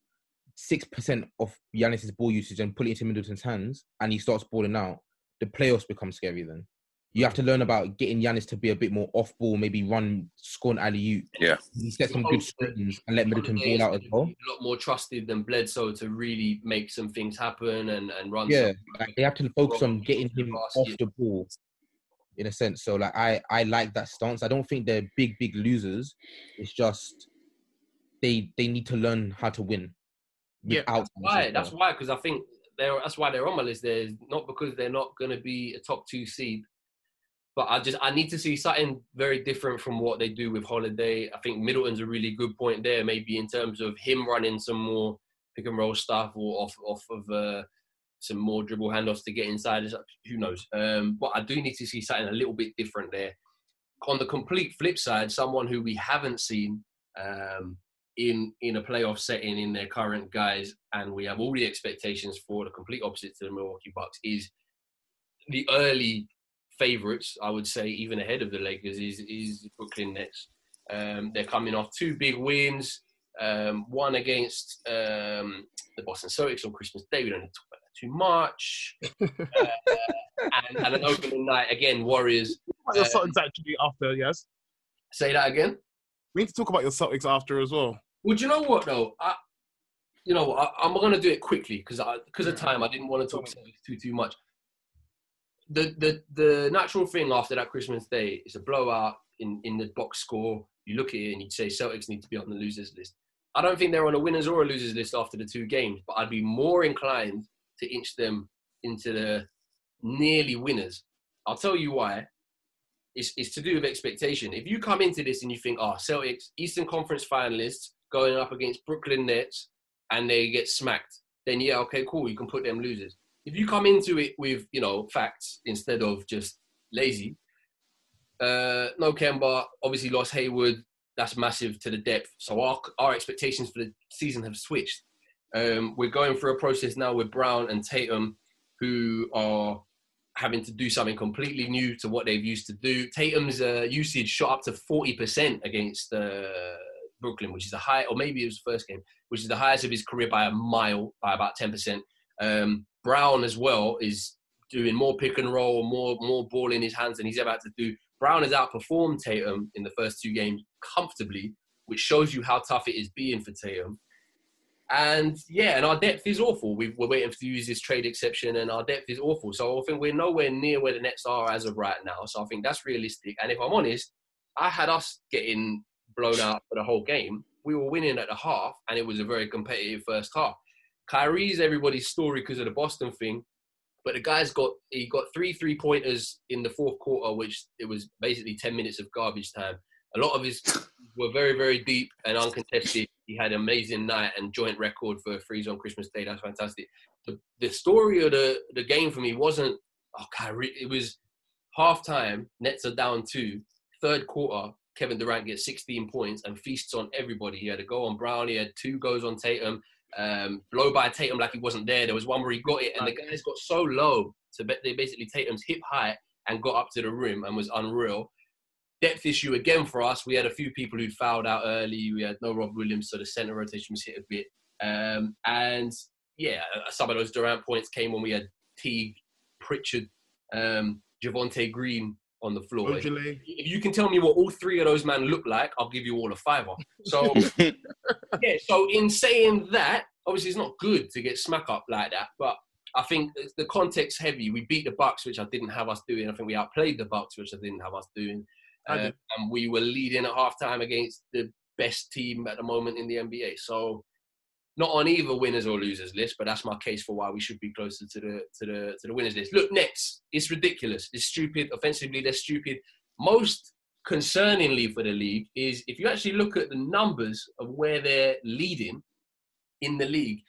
Speaker 3: six percent of Giannis's ball usage and put it into Middleton's hands, and he starts balling out, the playoffs become scary. Then you have to learn about getting Giannis to be a bit more off ball, maybe run, score an alley oop,
Speaker 4: Yeah.
Speaker 3: set some good screens, and let Middleton ball out as well.
Speaker 1: be A lot more trusted than Bledsoe to really make some things happen and, and run.
Speaker 3: Yeah, like they have to focus on getting him off the ball, in a sense. So like I I like that stance. I don't think they're big big losers. It's just they they need to learn how to win.
Speaker 2: Yeah,
Speaker 3: without
Speaker 1: Why? That's why. Because I think they're. That's why they're on my list. There, not because they're not going to be a top two seed, but I just I need to see something very different from what they do with Holiday. I think Middleton's a really good point there, maybe in terms of him running some more pick and roll stuff or off off of uh, some more dribble handoffs to get inside. Who knows? Um, but I do need to see something a little bit different there. On the complete flip side, someone who we haven't seen um, in in a playoff setting in their current guys, and we have all the expectations for the complete opposite to the Milwaukee Bucks is the early favorites. I would say even ahead of the Lakers is is Brooklyn Nets. Um, they're coming off two big wins, um, one against um, the Boston Celtics on Christmas Day. We don't need to talk about too much. uh, and, and an opening night again, Warriors.
Speaker 2: Your
Speaker 1: Uh,
Speaker 2: Celtics actually after, yes.
Speaker 1: Say that again.
Speaker 2: We need to talk about your Celtics after as well.
Speaker 1: Well, do you know what though? I, you know, I, I'm going to do it quickly because because of time. I didn't want to talk Celtics too too much. The the the natural thing after that Christmas Day is a blowout in in the box score. You look at it and you'd say Celtics need to be on the losers list. I don't think they're on a winners or a losers list after the two games, but I'd be more inclined to inch them into the nearly winners. I'll tell you why. It's, it's to do with expectation. If you come into this and you think, oh, Celtics, Eastern Conference finalists going up against Brooklyn Nets and they get smacked, then yeah, okay, cool, you can put them losers. If you come into it with, you know, facts instead of just lazy, uh, no Kemba, obviously lost Hayward, that's massive to the depth. So our, our expectations for the season have switched. Um, we're going through a process now with Brown and Tatum, who are having to do something completely new to what they've used to do. Tatum's uh, usage shot up to 40% against uh, Brooklyn, which is the high, or maybe it was the first game, which is the highest of his career by a mile, by about 10%. Um, Brown as well is doing more pick and roll, more more ball in his hands than he's ever had to do. Brown has outperformed Tatum in the first two games comfortably, which shows you how tough it is being for Tatum. And yeah, and our depth is awful. we are waiting to use this trade exception, and our depth is awful. So I think we're nowhere near where the Nets are as of right now. So I think that's realistic. And if I'm honest, I had us getting blown out for the whole game. We were winning at the half, and it was a very competitive first half. Kyrie's everybody's story because of the Boston thing, but the guy's got he got three three pointers in the fourth quarter, which it was basically ten minutes of garbage time. A lot of his were very very deep and uncontested. He had an amazing night and joint record for threes on Christmas Day. That's fantastic. The, the story of the the game for me wasn't oh Kyrie. It was Half time, Nets are down two. Third quarter, Kevin Durant gets 16 points and feasts on everybody. He had a goal on Brown. He had two goals on Tatum. Um, blow by Tatum like he wasn't there. There was one where he got it, and the guys got so low to bet they basically Tatum's hip height and got up to the rim and was unreal. Depth issue again for us. We had a few people who'd fouled out early. We had no Rob Williams, so the center rotation was hit a bit. Um, and yeah, some of those Durant points came when we had Teague, Pritchard, um, Javonte Green on the floor.
Speaker 2: Ojale.
Speaker 1: If you can tell me what all three of those men look like, I'll give you all a fiver. So yeah, so in saying that, obviously it's not good to get smack up like that, but I think the context heavy. We beat the Bucks, which I didn't have us doing. I think we outplayed the Bucks, which I didn't have us doing. Uh, and we were leading at halftime against the best team at the moment in the NBA. So not on either winners or losers list, but that's my case for why we should be closer to the to the to the winners list. Look, Nets, it's ridiculous. It's stupid. Offensively, they're stupid. Most concerningly for the league is if you actually look at the numbers of where they're leading in the league,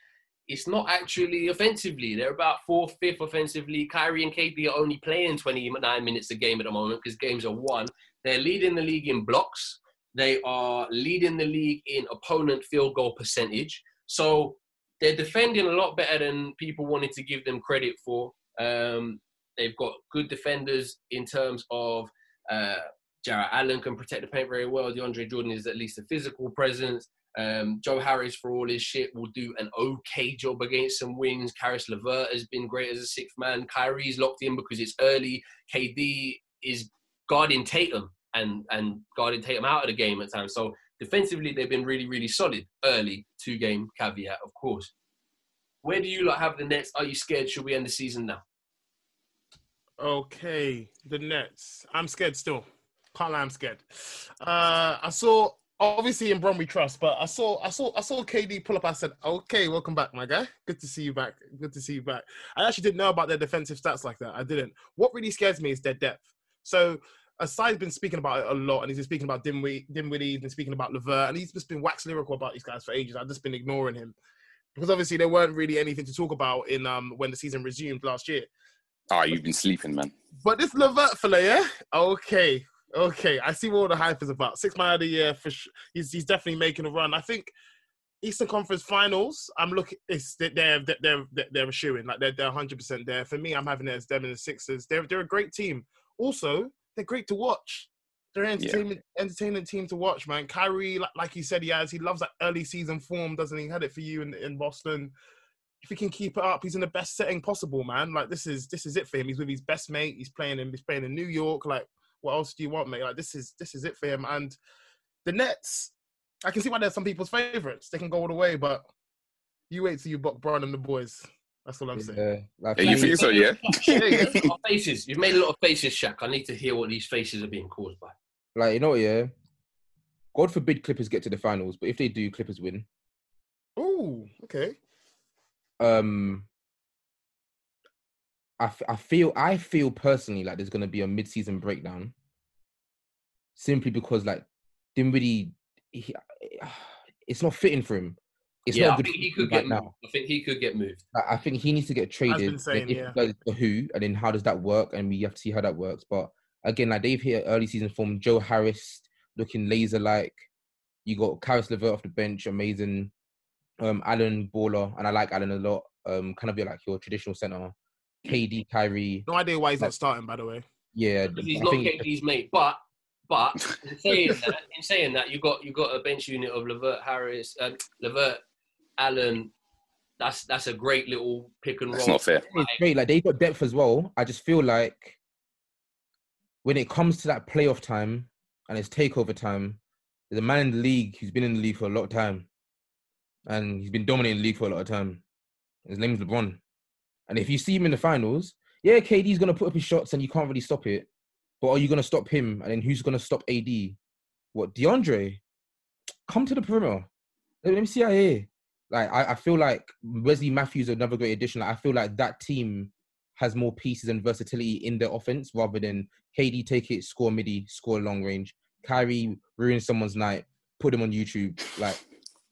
Speaker 1: it's not actually offensively. They're about fourth, fifth offensively. Kyrie and KD are only playing 29 minutes a game at the moment because games are won. They're leading the league in blocks. They are leading the league in opponent field goal percentage. So they're defending a lot better than people wanted to give them credit for. Um, they've got good defenders in terms of uh, Jarrett Allen can protect the paint very well. DeAndre Jordan is at least a physical presence. Um, Joe Harris, for all his shit, will do an okay job against some wings. Caris Levert has been great as a sixth man. Kyrie's locked in because it's early. KD is guarding Tatum and and guarding Tatum out of the game at times. So defensively, they've been really, really solid early. Two game caveat, of course. Where do you lot have the Nets? Are you scared? Should we end the season now?
Speaker 2: Okay, the Nets. I'm scared still. Can't lie, I'm scared. Uh, I saw obviously in Brom we trust, but I saw I saw I saw KD pull up. I said, "Okay, welcome back, my guy. Good to see you back. Good to see you back." I actually didn't know about their defensive stats like that. I didn't. What really scares me is their depth. So. Asai's been speaking about it a lot, and he's been speaking about Dinwiddie, Dinwiddie, he's been speaking about Levert, and he's just been wax lyrical about these guys for ages. I've just been ignoring him because obviously there weren't really anything to talk about in um when the season resumed last year.
Speaker 4: Ah, you've been sleeping, man.
Speaker 2: But this Levert fella, yeah? Okay. Okay. I see what all the hype is about. Six man of the year for sh- he's he's definitely making a run. I think Eastern Conference Finals, I'm looking it's they're they're they're they're, they're shooing. Like they're they're 100 percent there. For me, I'm having it as them and the Sixers. They're they're a great team. Also, they're great to watch. They're an entertainment entertaining team to watch, man. Kyrie, like, like he said, he has he loves that early season form, doesn't he? Had it for you in, in Boston if he can keep it up, he's in the best setting possible, man. Like this is this is it for him. He's with his best mate. He's playing in he's playing in New York. Like what else do you want, mate? Like this is this is it for him. And the Nets, I can see why they're some people's favorites. They can go all the way, but you wait till you buck Brown and the boys. That's all I'm saying.
Speaker 3: Yeah, like,
Speaker 4: Yeah, you think so, yeah?
Speaker 1: You've made a lot of faces. You've made a lot of faces, Shaq. I need to hear what these faces are being caused by.
Speaker 3: like you know, what, yeah. God forbid Clippers get to the finals, but if they do, Clippers win.
Speaker 2: Oh, okay.
Speaker 3: Um, I, f- I feel I feel personally like there's gonna be a mid-season breakdown, simply because like Dinwiddie, he, it's not fitting for him. It's
Speaker 1: yeah,
Speaker 3: not
Speaker 1: I
Speaker 3: good
Speaker 1: think he could
Speaker 3: right
Speaker 1: get
Speaker 3: now.
Speaker 1: moved. I think he could get moved.
Speaker 3: I I think he needs to get traded.
Speaker 2: saying,
Speaker 3: if
Speaker 2: yeah.
Speaker 3: he does, who, and then how does that work? And we have to see how that works. But again, like they've hit early season form. Joe Harris looking laser like. You got Caris Levert off the bench, amazing. Um, Allen baller, and I like Allen a lot. Um, kind of be like your traditional center. KD, Kyrie,
Speaker 2: No idea why he's not starting, by the way.
Speaker 3: yeah.
Speaker 1: He's
Speaker 3: I
Speaker 1: not
Speaker 3: think
Speaker 1: KD's mate. But but in saying that, in saying that, you got you got a bench unit of Levert Harris, um, Levert Allen. That's that's a great little pick and roll.
Speaker 4: That's not fair.
Speaker 3: it's great. Like they got depth as well. I just feel like when it comes to that playoff time and it's takeover time, there's a man in the league who's been in the league for a lot of time, and he's been dominating the league for a lot of time. His name's LeBron. And if you see him in the finals, yeah, KD's gonna put up his shots and you can't really stop it. But are you gonna stop him? And then who's gonna stop AD? What DeAndre? Come to the perimeter. Let me see how here. Like I, I feel like Wesley Matthews another great addition. Like, I feel like that team has more pieces and versatility in their offense rather than KD take it, score midi, score long range. Kyrie ruin someone's night, put him on YouTube. Like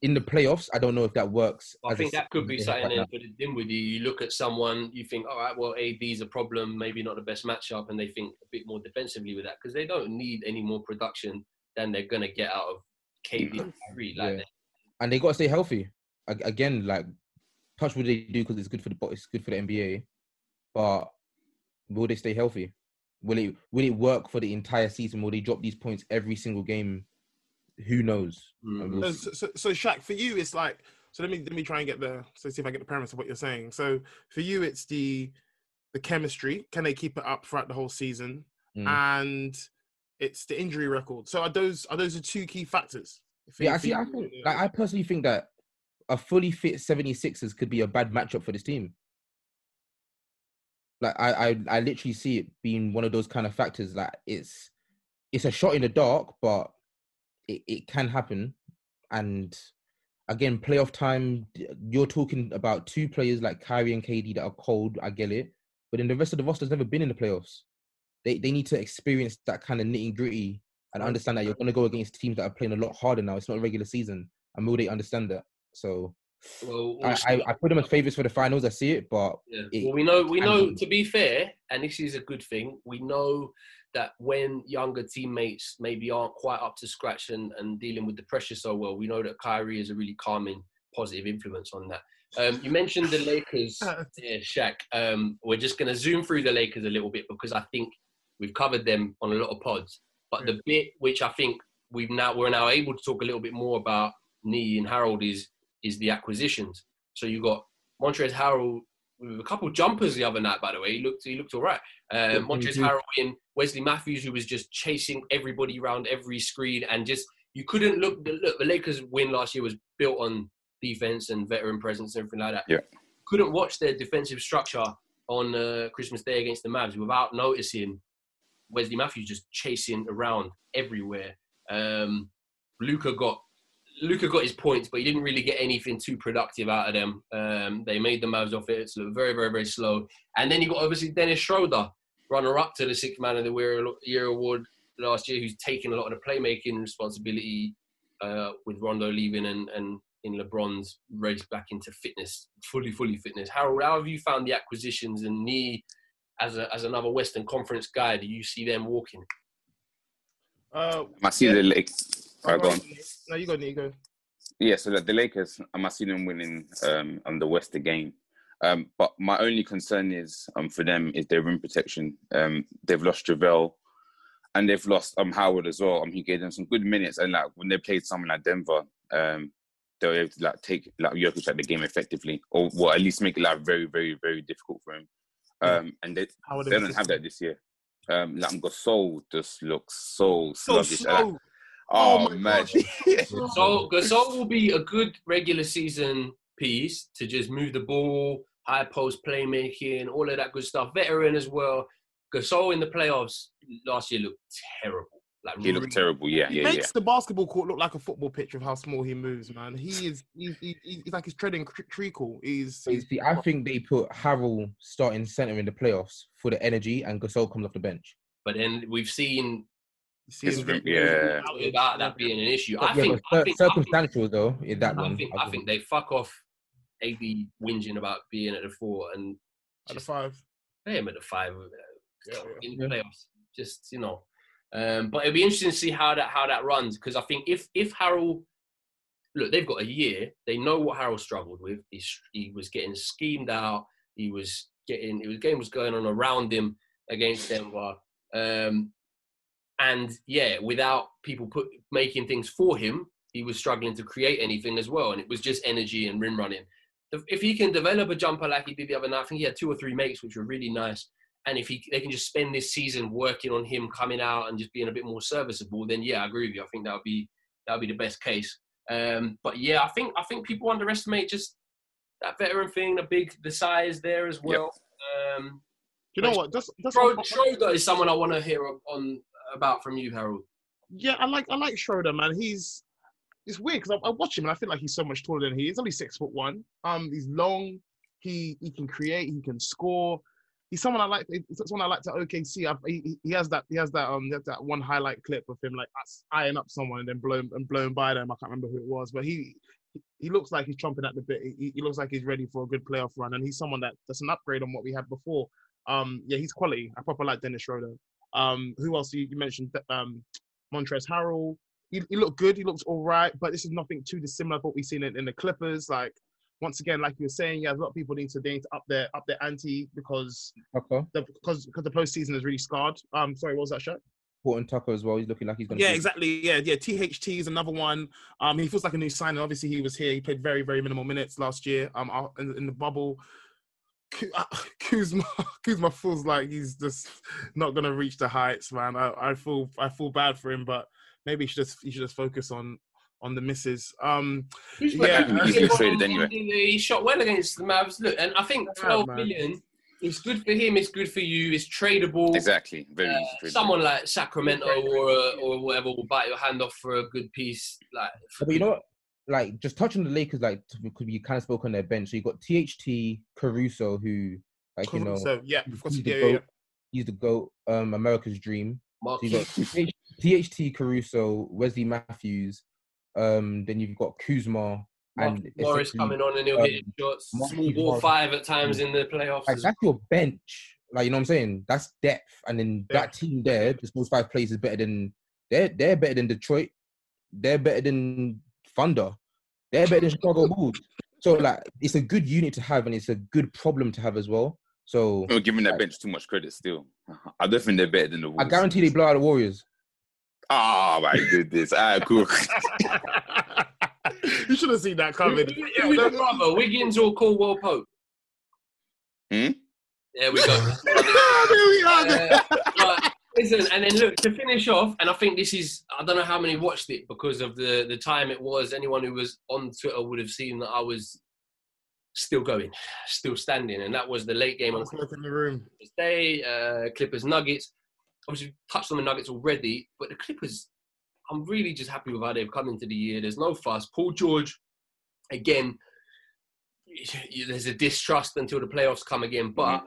Speaker 3: in the playoffs, I don't know if that works.
Speaker 1: I think that could be something
Speaker 3: right
Speaker 1: for the Dinwiddie. You look at someone, you think, all right, well, AD's a problem, maybe not the best matchup, and they think a bit more defensively with that because they don't need any more production than they're gonna get out of KD Kyrie. Like
Speaker 3: Yeah. and they got to stay healthy. Again, like touch what they do because it's good for the it's good for the NBA. But will they stay healthy? Will it will it work for the entire season? Will they drop these points every single game? Who knows?
Speaker 1: Mm.
Speaker 3: And
Speaker 2: So,
Speaker 3: see.
Speaker 2: so, so, Shaq, for you, it's like. So let me let me try and get the so see if I get the premise of what you're saying. So for you, it's the the chemistry. Can they keep it up throughout the whole season?
Speaker 3: Mm.
Speaker 2: And it's the injury record. So are those are those the two key factors? For-
Speaker 3: Yeah, I see.
Speaker 2: you?
Speaker 3: I think, like, I personally think that a fully fit 76ers could be a bad matchup for this team. Like, I, I, I literally see it being one of those kind of factors. Like, it's, it's a shot in the dark, but it, it can happen. And again, playoff time, you're talking about two players like Kyrie and KD that are cold. I get it, but then the rest of the roster's never been in the playoffs. They, they need to experience that kind of nitty gritty and understand that you're going to go against teams that are playing a lot harder now. It's not a regular season, and will they understand that? So
Speaker 1: Well,
Speaker 3: I,
Speaker 1: also-
Speaker 3: I, I put them as favorites for the finals. I see it, but
Speaker 1: Yeah.
Speaker 3: it
Speaker 1: Well, we know we know to be fair, and this is a good thing. We know that when younger teammates maybe aren't quite up to scratch and, and dealing with the pressure so well, we know that Kyrie is a really calming, positive influence on that. Um, you mentioned the Lakers, yeah, Shaq. Um, we're just going to zoom through the Lakers a little bit because I think we've covered them on a lot of pods. But the bit which I think we've now we're now able to talk a little bit more about Nee and Harold is is the acquisitions. So you got Montrezl Harrell with a couple jumpers the other night, by the way. He looked he looked all right.
Speaker 3: Yeah, he
Speaker 1: Montrezl. Harrell in Wesley Matthews, who was just chasing everybody around every screen, and just you couldn't look. the- Look, the Lakers' win last year was built on defense and veteran presence and everything like that.
Speaker 4: Yeah.
Speaker 1: Couldn't watch their defensive structure on uh, Christmas Day against the Mavs without noticing Wesley Matthews just chasing around everywhere. Um, Luka got Luka got his points, but he didn't really get anything too productive out of them. Um, they made the Mavs offense look very, very, very slow. And then you got obviously Dennis Schroeder, runner up to the Sixth Man of the Year, year award last year, who's taken a lot of the playmaking responsibility uh, with Rondo leaving and, and in LeBron's race back into fitness, fully, fully fitness. Harold, how have you found the acquisitions and Nee as a, as another Western Conference guy? Do you see them walking?
Speaker 2: Uh,
Speaker 4: I see
Speaker 2: Yeah.
Speaker 4: the
Speaker 2: Oh,
Speaker 4: Right, go on.
Speaker 2: No, you go, you go.
Speaker 4: Yeah, so the, the Lakers, I must see them winning um, on the West again. Um, but my only concern is um, for them is their rim protection. Um, they've lost JaVale and they've lost um, Howard as well. Um, he gave them some good minutes. And like when they played someone like Denver, um, they were able to like take like Jokic out the game effectively, or well, at least make it like very, very, very difficult for him. Um, and they, they don't have that this year. Um, like Gasol just looks so
Speaker 2: So
Speaker 4: sluggish.
Speaker 2: slow.
Speaker 4: Oh,
Speaker 2: Oh my
Speaker 4: man,
Speaker 1: So Gasol will be a good regular season piece to just move the ball, high post playmaking, all of that good stuff. Veteran as well. Gasol in the playoffs last year looked terrible. Like
Speaker 4: he looked terrible. Yeah,
Speaker 2: He
Speaker 4: yeah, yeah.
Speaker 2: makes the basketball court look like a football pitch of how small he moves, man. He is, he, he, he's like he's treading treacle. He's,
Speaker 3: So you
Speaker 2: he's
Speaker 3: see, I think they put Harrell starting center in the playoffs for the energy, and Gasol comes off the bench.
Speaker 1: But then we've seen
Speaker 4: His
Speaker 2: seeing
Speaker 4: rim- yeah.
Speaker 1: without that being an issue. I
Speaker 3: yeah,
Speaker 1: think,
Speaker 3: but
Speaker 1: I
Speaker 3: cir-
Speaker 1: think, I think,
Speaker 3: circumstantial though in that
Speaker 1: I
Speaker 3: one.
Speaker 1: think,
Speaker 3: I'll
Speaker 1: I
Speaker 3: give
Speaker 1: think they fuck off AD whinging about being at the four and
Speaker 2: at the five.
Speaker 1: play him at the five uh,
Speaker 2: Yeah, yeah.
Speaker 1: in
Speaker 3: Yeah.
Speaker 1: playoffs. Just you know, um, but it'll be interesting to see how that how that runs because I think if if Harrell look, they've got a year. They know what Harrell struggled with. He he was getting schemed out. He was getting it was game was going on around him against Denver. Um, and yeah, without people put making things for him, he was struggling to create anything as well. And it was just energy and rim running. If he can develop a jumper like he did the other night, I think he had two or three makes, which were really nice. And if he they can just spend this season working on him coming out and just being a bit more serviceable, then yeah, I agree with you. I think that would be that would be the best case. Um, but yeah, I think I think people underestimate just that veteran thing, the big the size there as well. Um,
Speaker 2: You know what? Just, just
Speaker 1: Schroeder is someone I want to hear on about from you, Harold.
Speaker 2: yeah, I like I like Schroeder, man. He's it's weird because I, I watch him and I feel like he's so much taller than he is. He's only six foot one. Um, he's long. He he can create. He can score. he's someone I like. He's someone I like to OKC. I, he, he has that. He has that. Um, that one highlight clip of him like eyeing up someone and then blowing and blowing by them. I can't remember who it was, but he he looks like he's chomping at the bit. He, he looks like he's ready for a good playoff run, and he's someone that that's an upgrade on what we had before. Um, yeah, he's quality. I proper like Dennis Schroeder. Um, who else you, you mentioned? Um, Montrezl Harrell. He, he looked good. He looks all right, but this is nothing too dissimilar to what we've seen in, in the Clippers. Like once again, like you were saying, yeah, a lot of people need to, need to up their up their ante because
Speaker 3: Tucker.
Speaker 2: the, because because the postseason is really scarred. Um, sorry, what was that shot?
Speaker 3: Horton Tucker as well. He's looking like he's going to.
Speaker 2: Yeah, exactly. Yeah, yeah. THT is another one. Um, he feels like a new signing. Obviously, he was here. He played very, very minimal minutes last year. Um, in, in the bubble. Uh, Kuzma, Kuzma feels like he's just not going to reach the heights, man. I, I feel, I feel bad for him, but maybe he should just, he should just focus on on the misses. Um,
Speaker 4: yeah, he's traded anyway.
Speaker 1: He shot well against the Mavs. Look, and I think twelve yeah, million. It's good for him. It's good for you. It's tradable.
Speaker 4: Exactly. Very
Speaker 1: uh, Someone like Sacramento or uh, or whatever will bite your hand off for a good piece. Like,
Speaker 3: but you know what? Like just touching the Lakers, like could be kind of spoke on their bench. So you got THT Caruso, who like
Speaker 2: Caruso,
Speaker 3: you know,
Speaker 2: yeah,
Speaker 3: he's, the
Speaker 2: yeah,
Speaker 3: goat,
Speaker 2: yeah.
Speaker 3: he's the goat. Um, America's dream.
Speaker 1: So
Speaker 3: you got THT Caruso, Wesley Matthews, um, then you've got Kuzma and
Speaker 1: Morris coming on and he'll um, hit shots. Small ball five at times in the playoffs.
Speaker 3: Like, that's your bench. Like you know what I'm saying? That's depth. And then yeah. that team there, just those five players is better than they're they're better than Detroit. They're better than Thunder. They're better than Chicago Bulls. So like it's a good unit to have and it's a good problem to have as well. So
Speaker 4: I'm giving that like, bench too much credit still. I don't think they're better than the Wolves.
Speaker 3: I guarantee they blow out the Warriors.
Speaker 4: Oh my goodness. All right, cool.
Speaker 2: you should have seen that coming.
Speaker 1: Who, who brother, Wiggins or Caldwell Pope?
Speaker 4: Hmm?
Speaker 1: There we go.
Speaker 2: there we are.
Speaker 1: Uh, listen, and then look to finish off, and I think this is I don't know how many watched it because of the the time it was. Anyone who was on Twitter would have seen that I was still going, still standing, and that was the late game on
Speaker 2: in the room.
Speaker 1: Day, uh, Clippers Nuggets obviously touched on the Nuggets already, but the Clippers, I'm really just happy with how they've come into the year. There's no fuss. Paul George, again, there's a distrust until the playoffs come again, but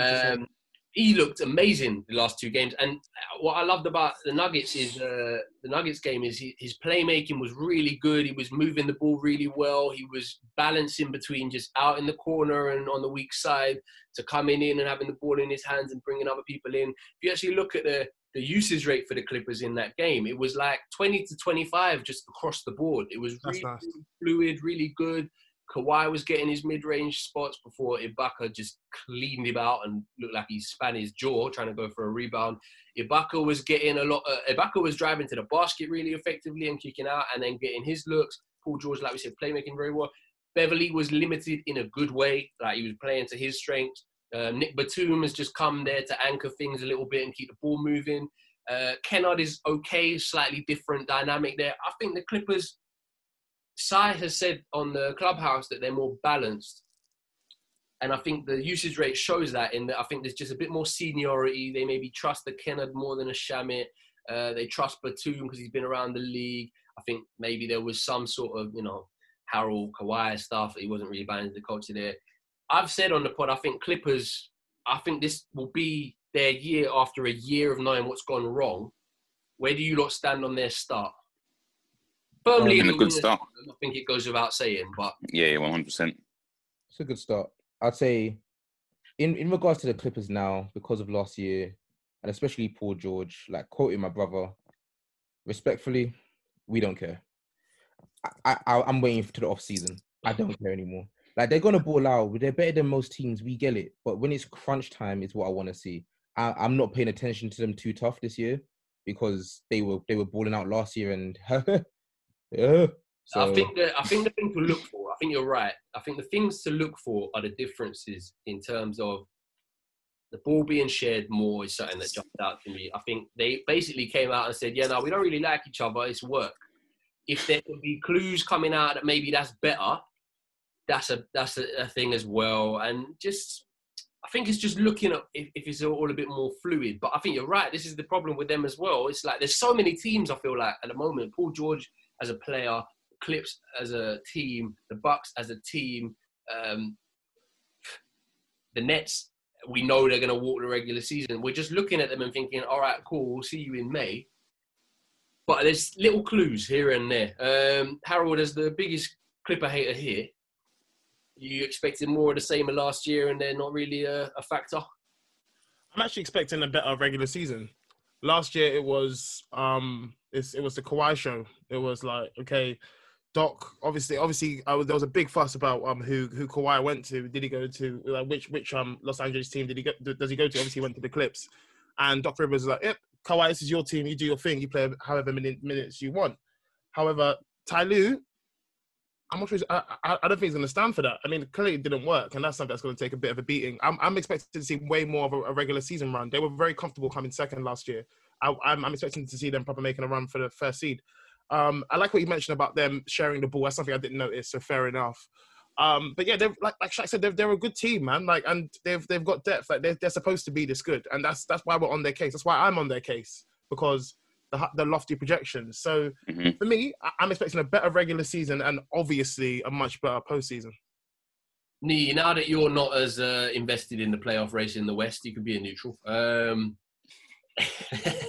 Speaker 1: um, he looked amazing the last two games. And what I loved about the Nuggets is uh, the Nuggets game is he, his playmaking was really good. He was moving the ball really well. He was balancing between just out in the corner and on the weak side to coming in and having the ball in his hands and bringing other people in. If you actually look at the the usage rate for the Clippers in that game, it was like 20 to 25 just across the board. It was really, nice. really fluid, really good. Kawhi was getting his mid-range spots before Ibaka just cleaned him out and looked like he span his jaw trying to go for a rebound. Ibaka was getting a lot. Uh, Ibaka was driving to the basket really effectively and kicking out, and then getting his looks. Paul George, like we said, playmaking very well. Beverley was limited in a good way, like he was playing to his strengths. Uh, Nick Batum has just come there to anchor things a little bit and keep the ball moving. Uh, Kennard is okay, slightly different dynamic there. I think the Clippers Sai has said on the clubhouse that they're more balanced. And I think the usage rate shows that in that I think there's just a bit more seniority. They maybe trust the Kennard more than a Shamet. Uh, they trust Batum because he's been around the league. I think maybe there was some sort of, you know, Harrell Kawhi stuff. He wasn't really buying into the culture there. I've said on the pod, I think Clippers, I think this will be their year after a year of knowing what's gone wrong. Where do you lot stand on their start? Firmly
Speaker 4: in a good start.
Speaker 1: I think it goes without saying, but
Speaker 4: yeah, one hundred percent.
Speaker 3: It's a good start. I'd say, in in regards to the Clippers now, because of last year, and especially Paul George, like quoting my brother, respectfully, we don't care. I, I I'm waiting to the off season. I don't care anymore. Like they're gonna ball out. They're better than most teams. We get it. But when it's crunch time, is what I want to see. I, I'm not paying attention to them too tough this year because they were they were balling out last year and Yeah. So...
Speaker 1: I think I think the thing to look for. I think you're right. I think the things to look for are the differences in terms of the ball being shared more is something that jumped out to me. I think they basically came out and said, "Yeah, no, we don't really like each other. It's work." If there can be clues coming out that maybe that's better, that's a that's a, a thing as well. And just, I think it's just looking at if, if it's all a bit more fluid. But I think you're right. This is the problem with them as well. It's like there's so many teams. I feel like at the moment, Paul George as a player, Clips as a team, the Bucks as a team, um, the Nets we know they're going to walk the regular season. We're just looking at them and thinking, all right, cool, we'll see you in May. But there's little clues here and there. Um, Harold, as the biggest Clipper hater here, you expected more of the same of last year, and they're not really a, a factor.
Speaker 2: I'm actually expecting a better regular season. Last year it was um it was the Kawhi show. It was like okay, Doc. Obviously, obviously uh, there was a big fuss about um who who Kawhi went to. Did he go to like which which um Los Angeles team did he go? Does he go to? Obviously, he went to the Clips. And Doc Rivers was like, "Yep, Kawhi, this is your team. You do your thing. You play however many minutes you want." However, Ty Lue I'm not sure. I, I, I, don't think he's going to stand for that. I mean, clearly it didn't work, and that's something that's going to take a bit of a beating. I'm, I'm expecting to see way more of a, a, regular season run. They were very comfortable coming second last year. I, am expecting to see them probably making a run for the first seed. Um, I like what you mentioned about them sharing the ball. That's something I didn't notice. So fair enough. Um, but yeah, they're like like Shaq said, they're, they're a good team, man. Like, and they've they've got depth. Like they're, they're supposed to be this good, and that's that's why we're on their case. That's why I'm on their case because the, the lofty projections. So mm-hmm. for me, I'm expecting a better regular season and obviously a much better postseason.
Speaker 1: Nee, now that you're not as uh, invested in the playoff race in the West, you could be a neutral. Um,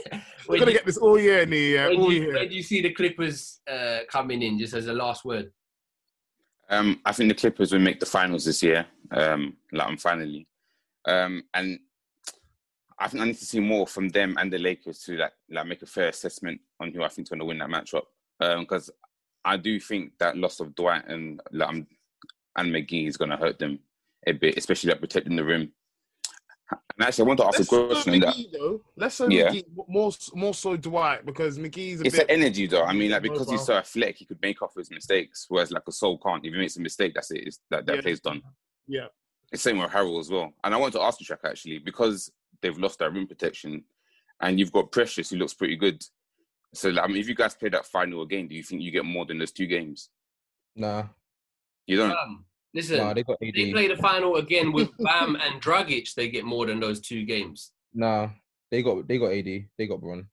Speaker 2: We're gonna you, get this all year, Nee.
Speaker 1: Uh,
Speaker 2: all
Speaker 1: you,
Speaker 2: year.
Speaker 1: Where do you see the Clippers uh, coming in? Just as a last word.
Speaker 4: Um, I think the Clippers will make the finals this year. Um, like I'm finally, um, and I think I need to see more from them and the Lakers to like like make a fair assessment on who I think is going to win that matchup. Because um, I do think that loss of Dwight and like, and McGee is going to hurt them a bit, especially like protecting the rim. And actually, I want to ask Let's a question.
Speaker 2: McGee, that, though. Let's say yeah. McGee, more more so Dwight because McGee's.
Speaker 4: it's
Speaker 2: bit,
Speaker 4: an energy though. I mean, like because he's so athletic, he could make up his mistakes. Whereas like Gasol can't. If he makes a mistake, that's it. It's, that that yeah. play's done.
Speaker 2: Yeah.
Speaker 4: It's same with Harrell as well. And I want to ask you, Track actually, because they've lost their rim protection, and you've got Precious who looks pretty good. So, I mean, if you guys play that final again, do you think you get more than those two games?
Speaker 3: Nah,
Speaker 4: you don't.
Speaker 1: Um, listen,
Speaker 3: nah, they, got AD.
Speaker 1: they play the final again with Bam and Dragic. They get more than those two games.
Speaker 3: Nah, they got they got AD. They got Bron.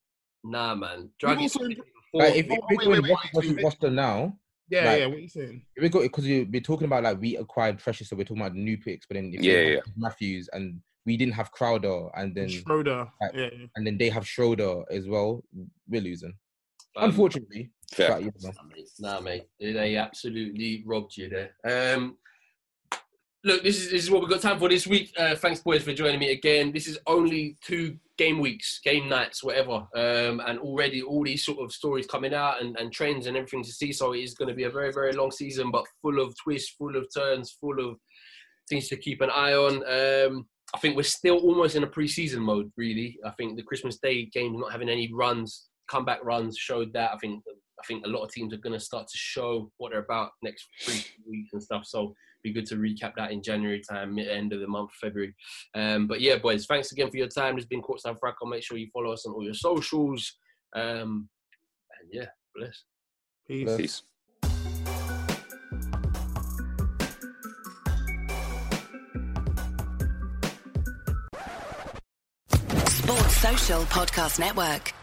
Speaker 1: Nah, man. Dragic.
Speaker 3: Like, if, if we're going wait, Boston now,
Speaker 2: yeah, like, yeah. What are you saying?
Speaker 3: We got because you we're talking about like we acquired Precious, so we're talking about new picks, but then
Speaker 4: yeah, yeah.
Speaker 3: Matthews and we didn't have Crowder and then
Speaker 2: Schroeder, like, yeah,
Speaker 3: and then they have Schroeder as well. We're losing, um, unfortunately.
Speaker 4: Fair.
Speaker 1: But, yeah. Nah, mate, they absolutely robbed you there. Um, look, this is this is what we've got time for this week. Uh, thanks, boys, for joining me again. This is only two game weeks, game nights, whatever, um, and already all these sort of stories coming out and, and trends and everything to see. So it is going to be a very very long season, but full of twists, full of turns, full of things to keep an eye on. Um, I think we're still almost in a pre-season mode. Really, I think the Christmas Day game not having any runs, comeback runs showed that. I think I think a lot of teams are going to start to show what they're about next three weeks and stuff. So be good to recap that in January time, mid end of the month, February. Um, but yeah, boys, thanks again for your time. There's been Courtside Fracas. Make sure you follow us on all your socials. Um, and yeah, bless.
Speaker 2: Peace.
Speaker 4: Peace.
Speaker 5: Social Podcast Network.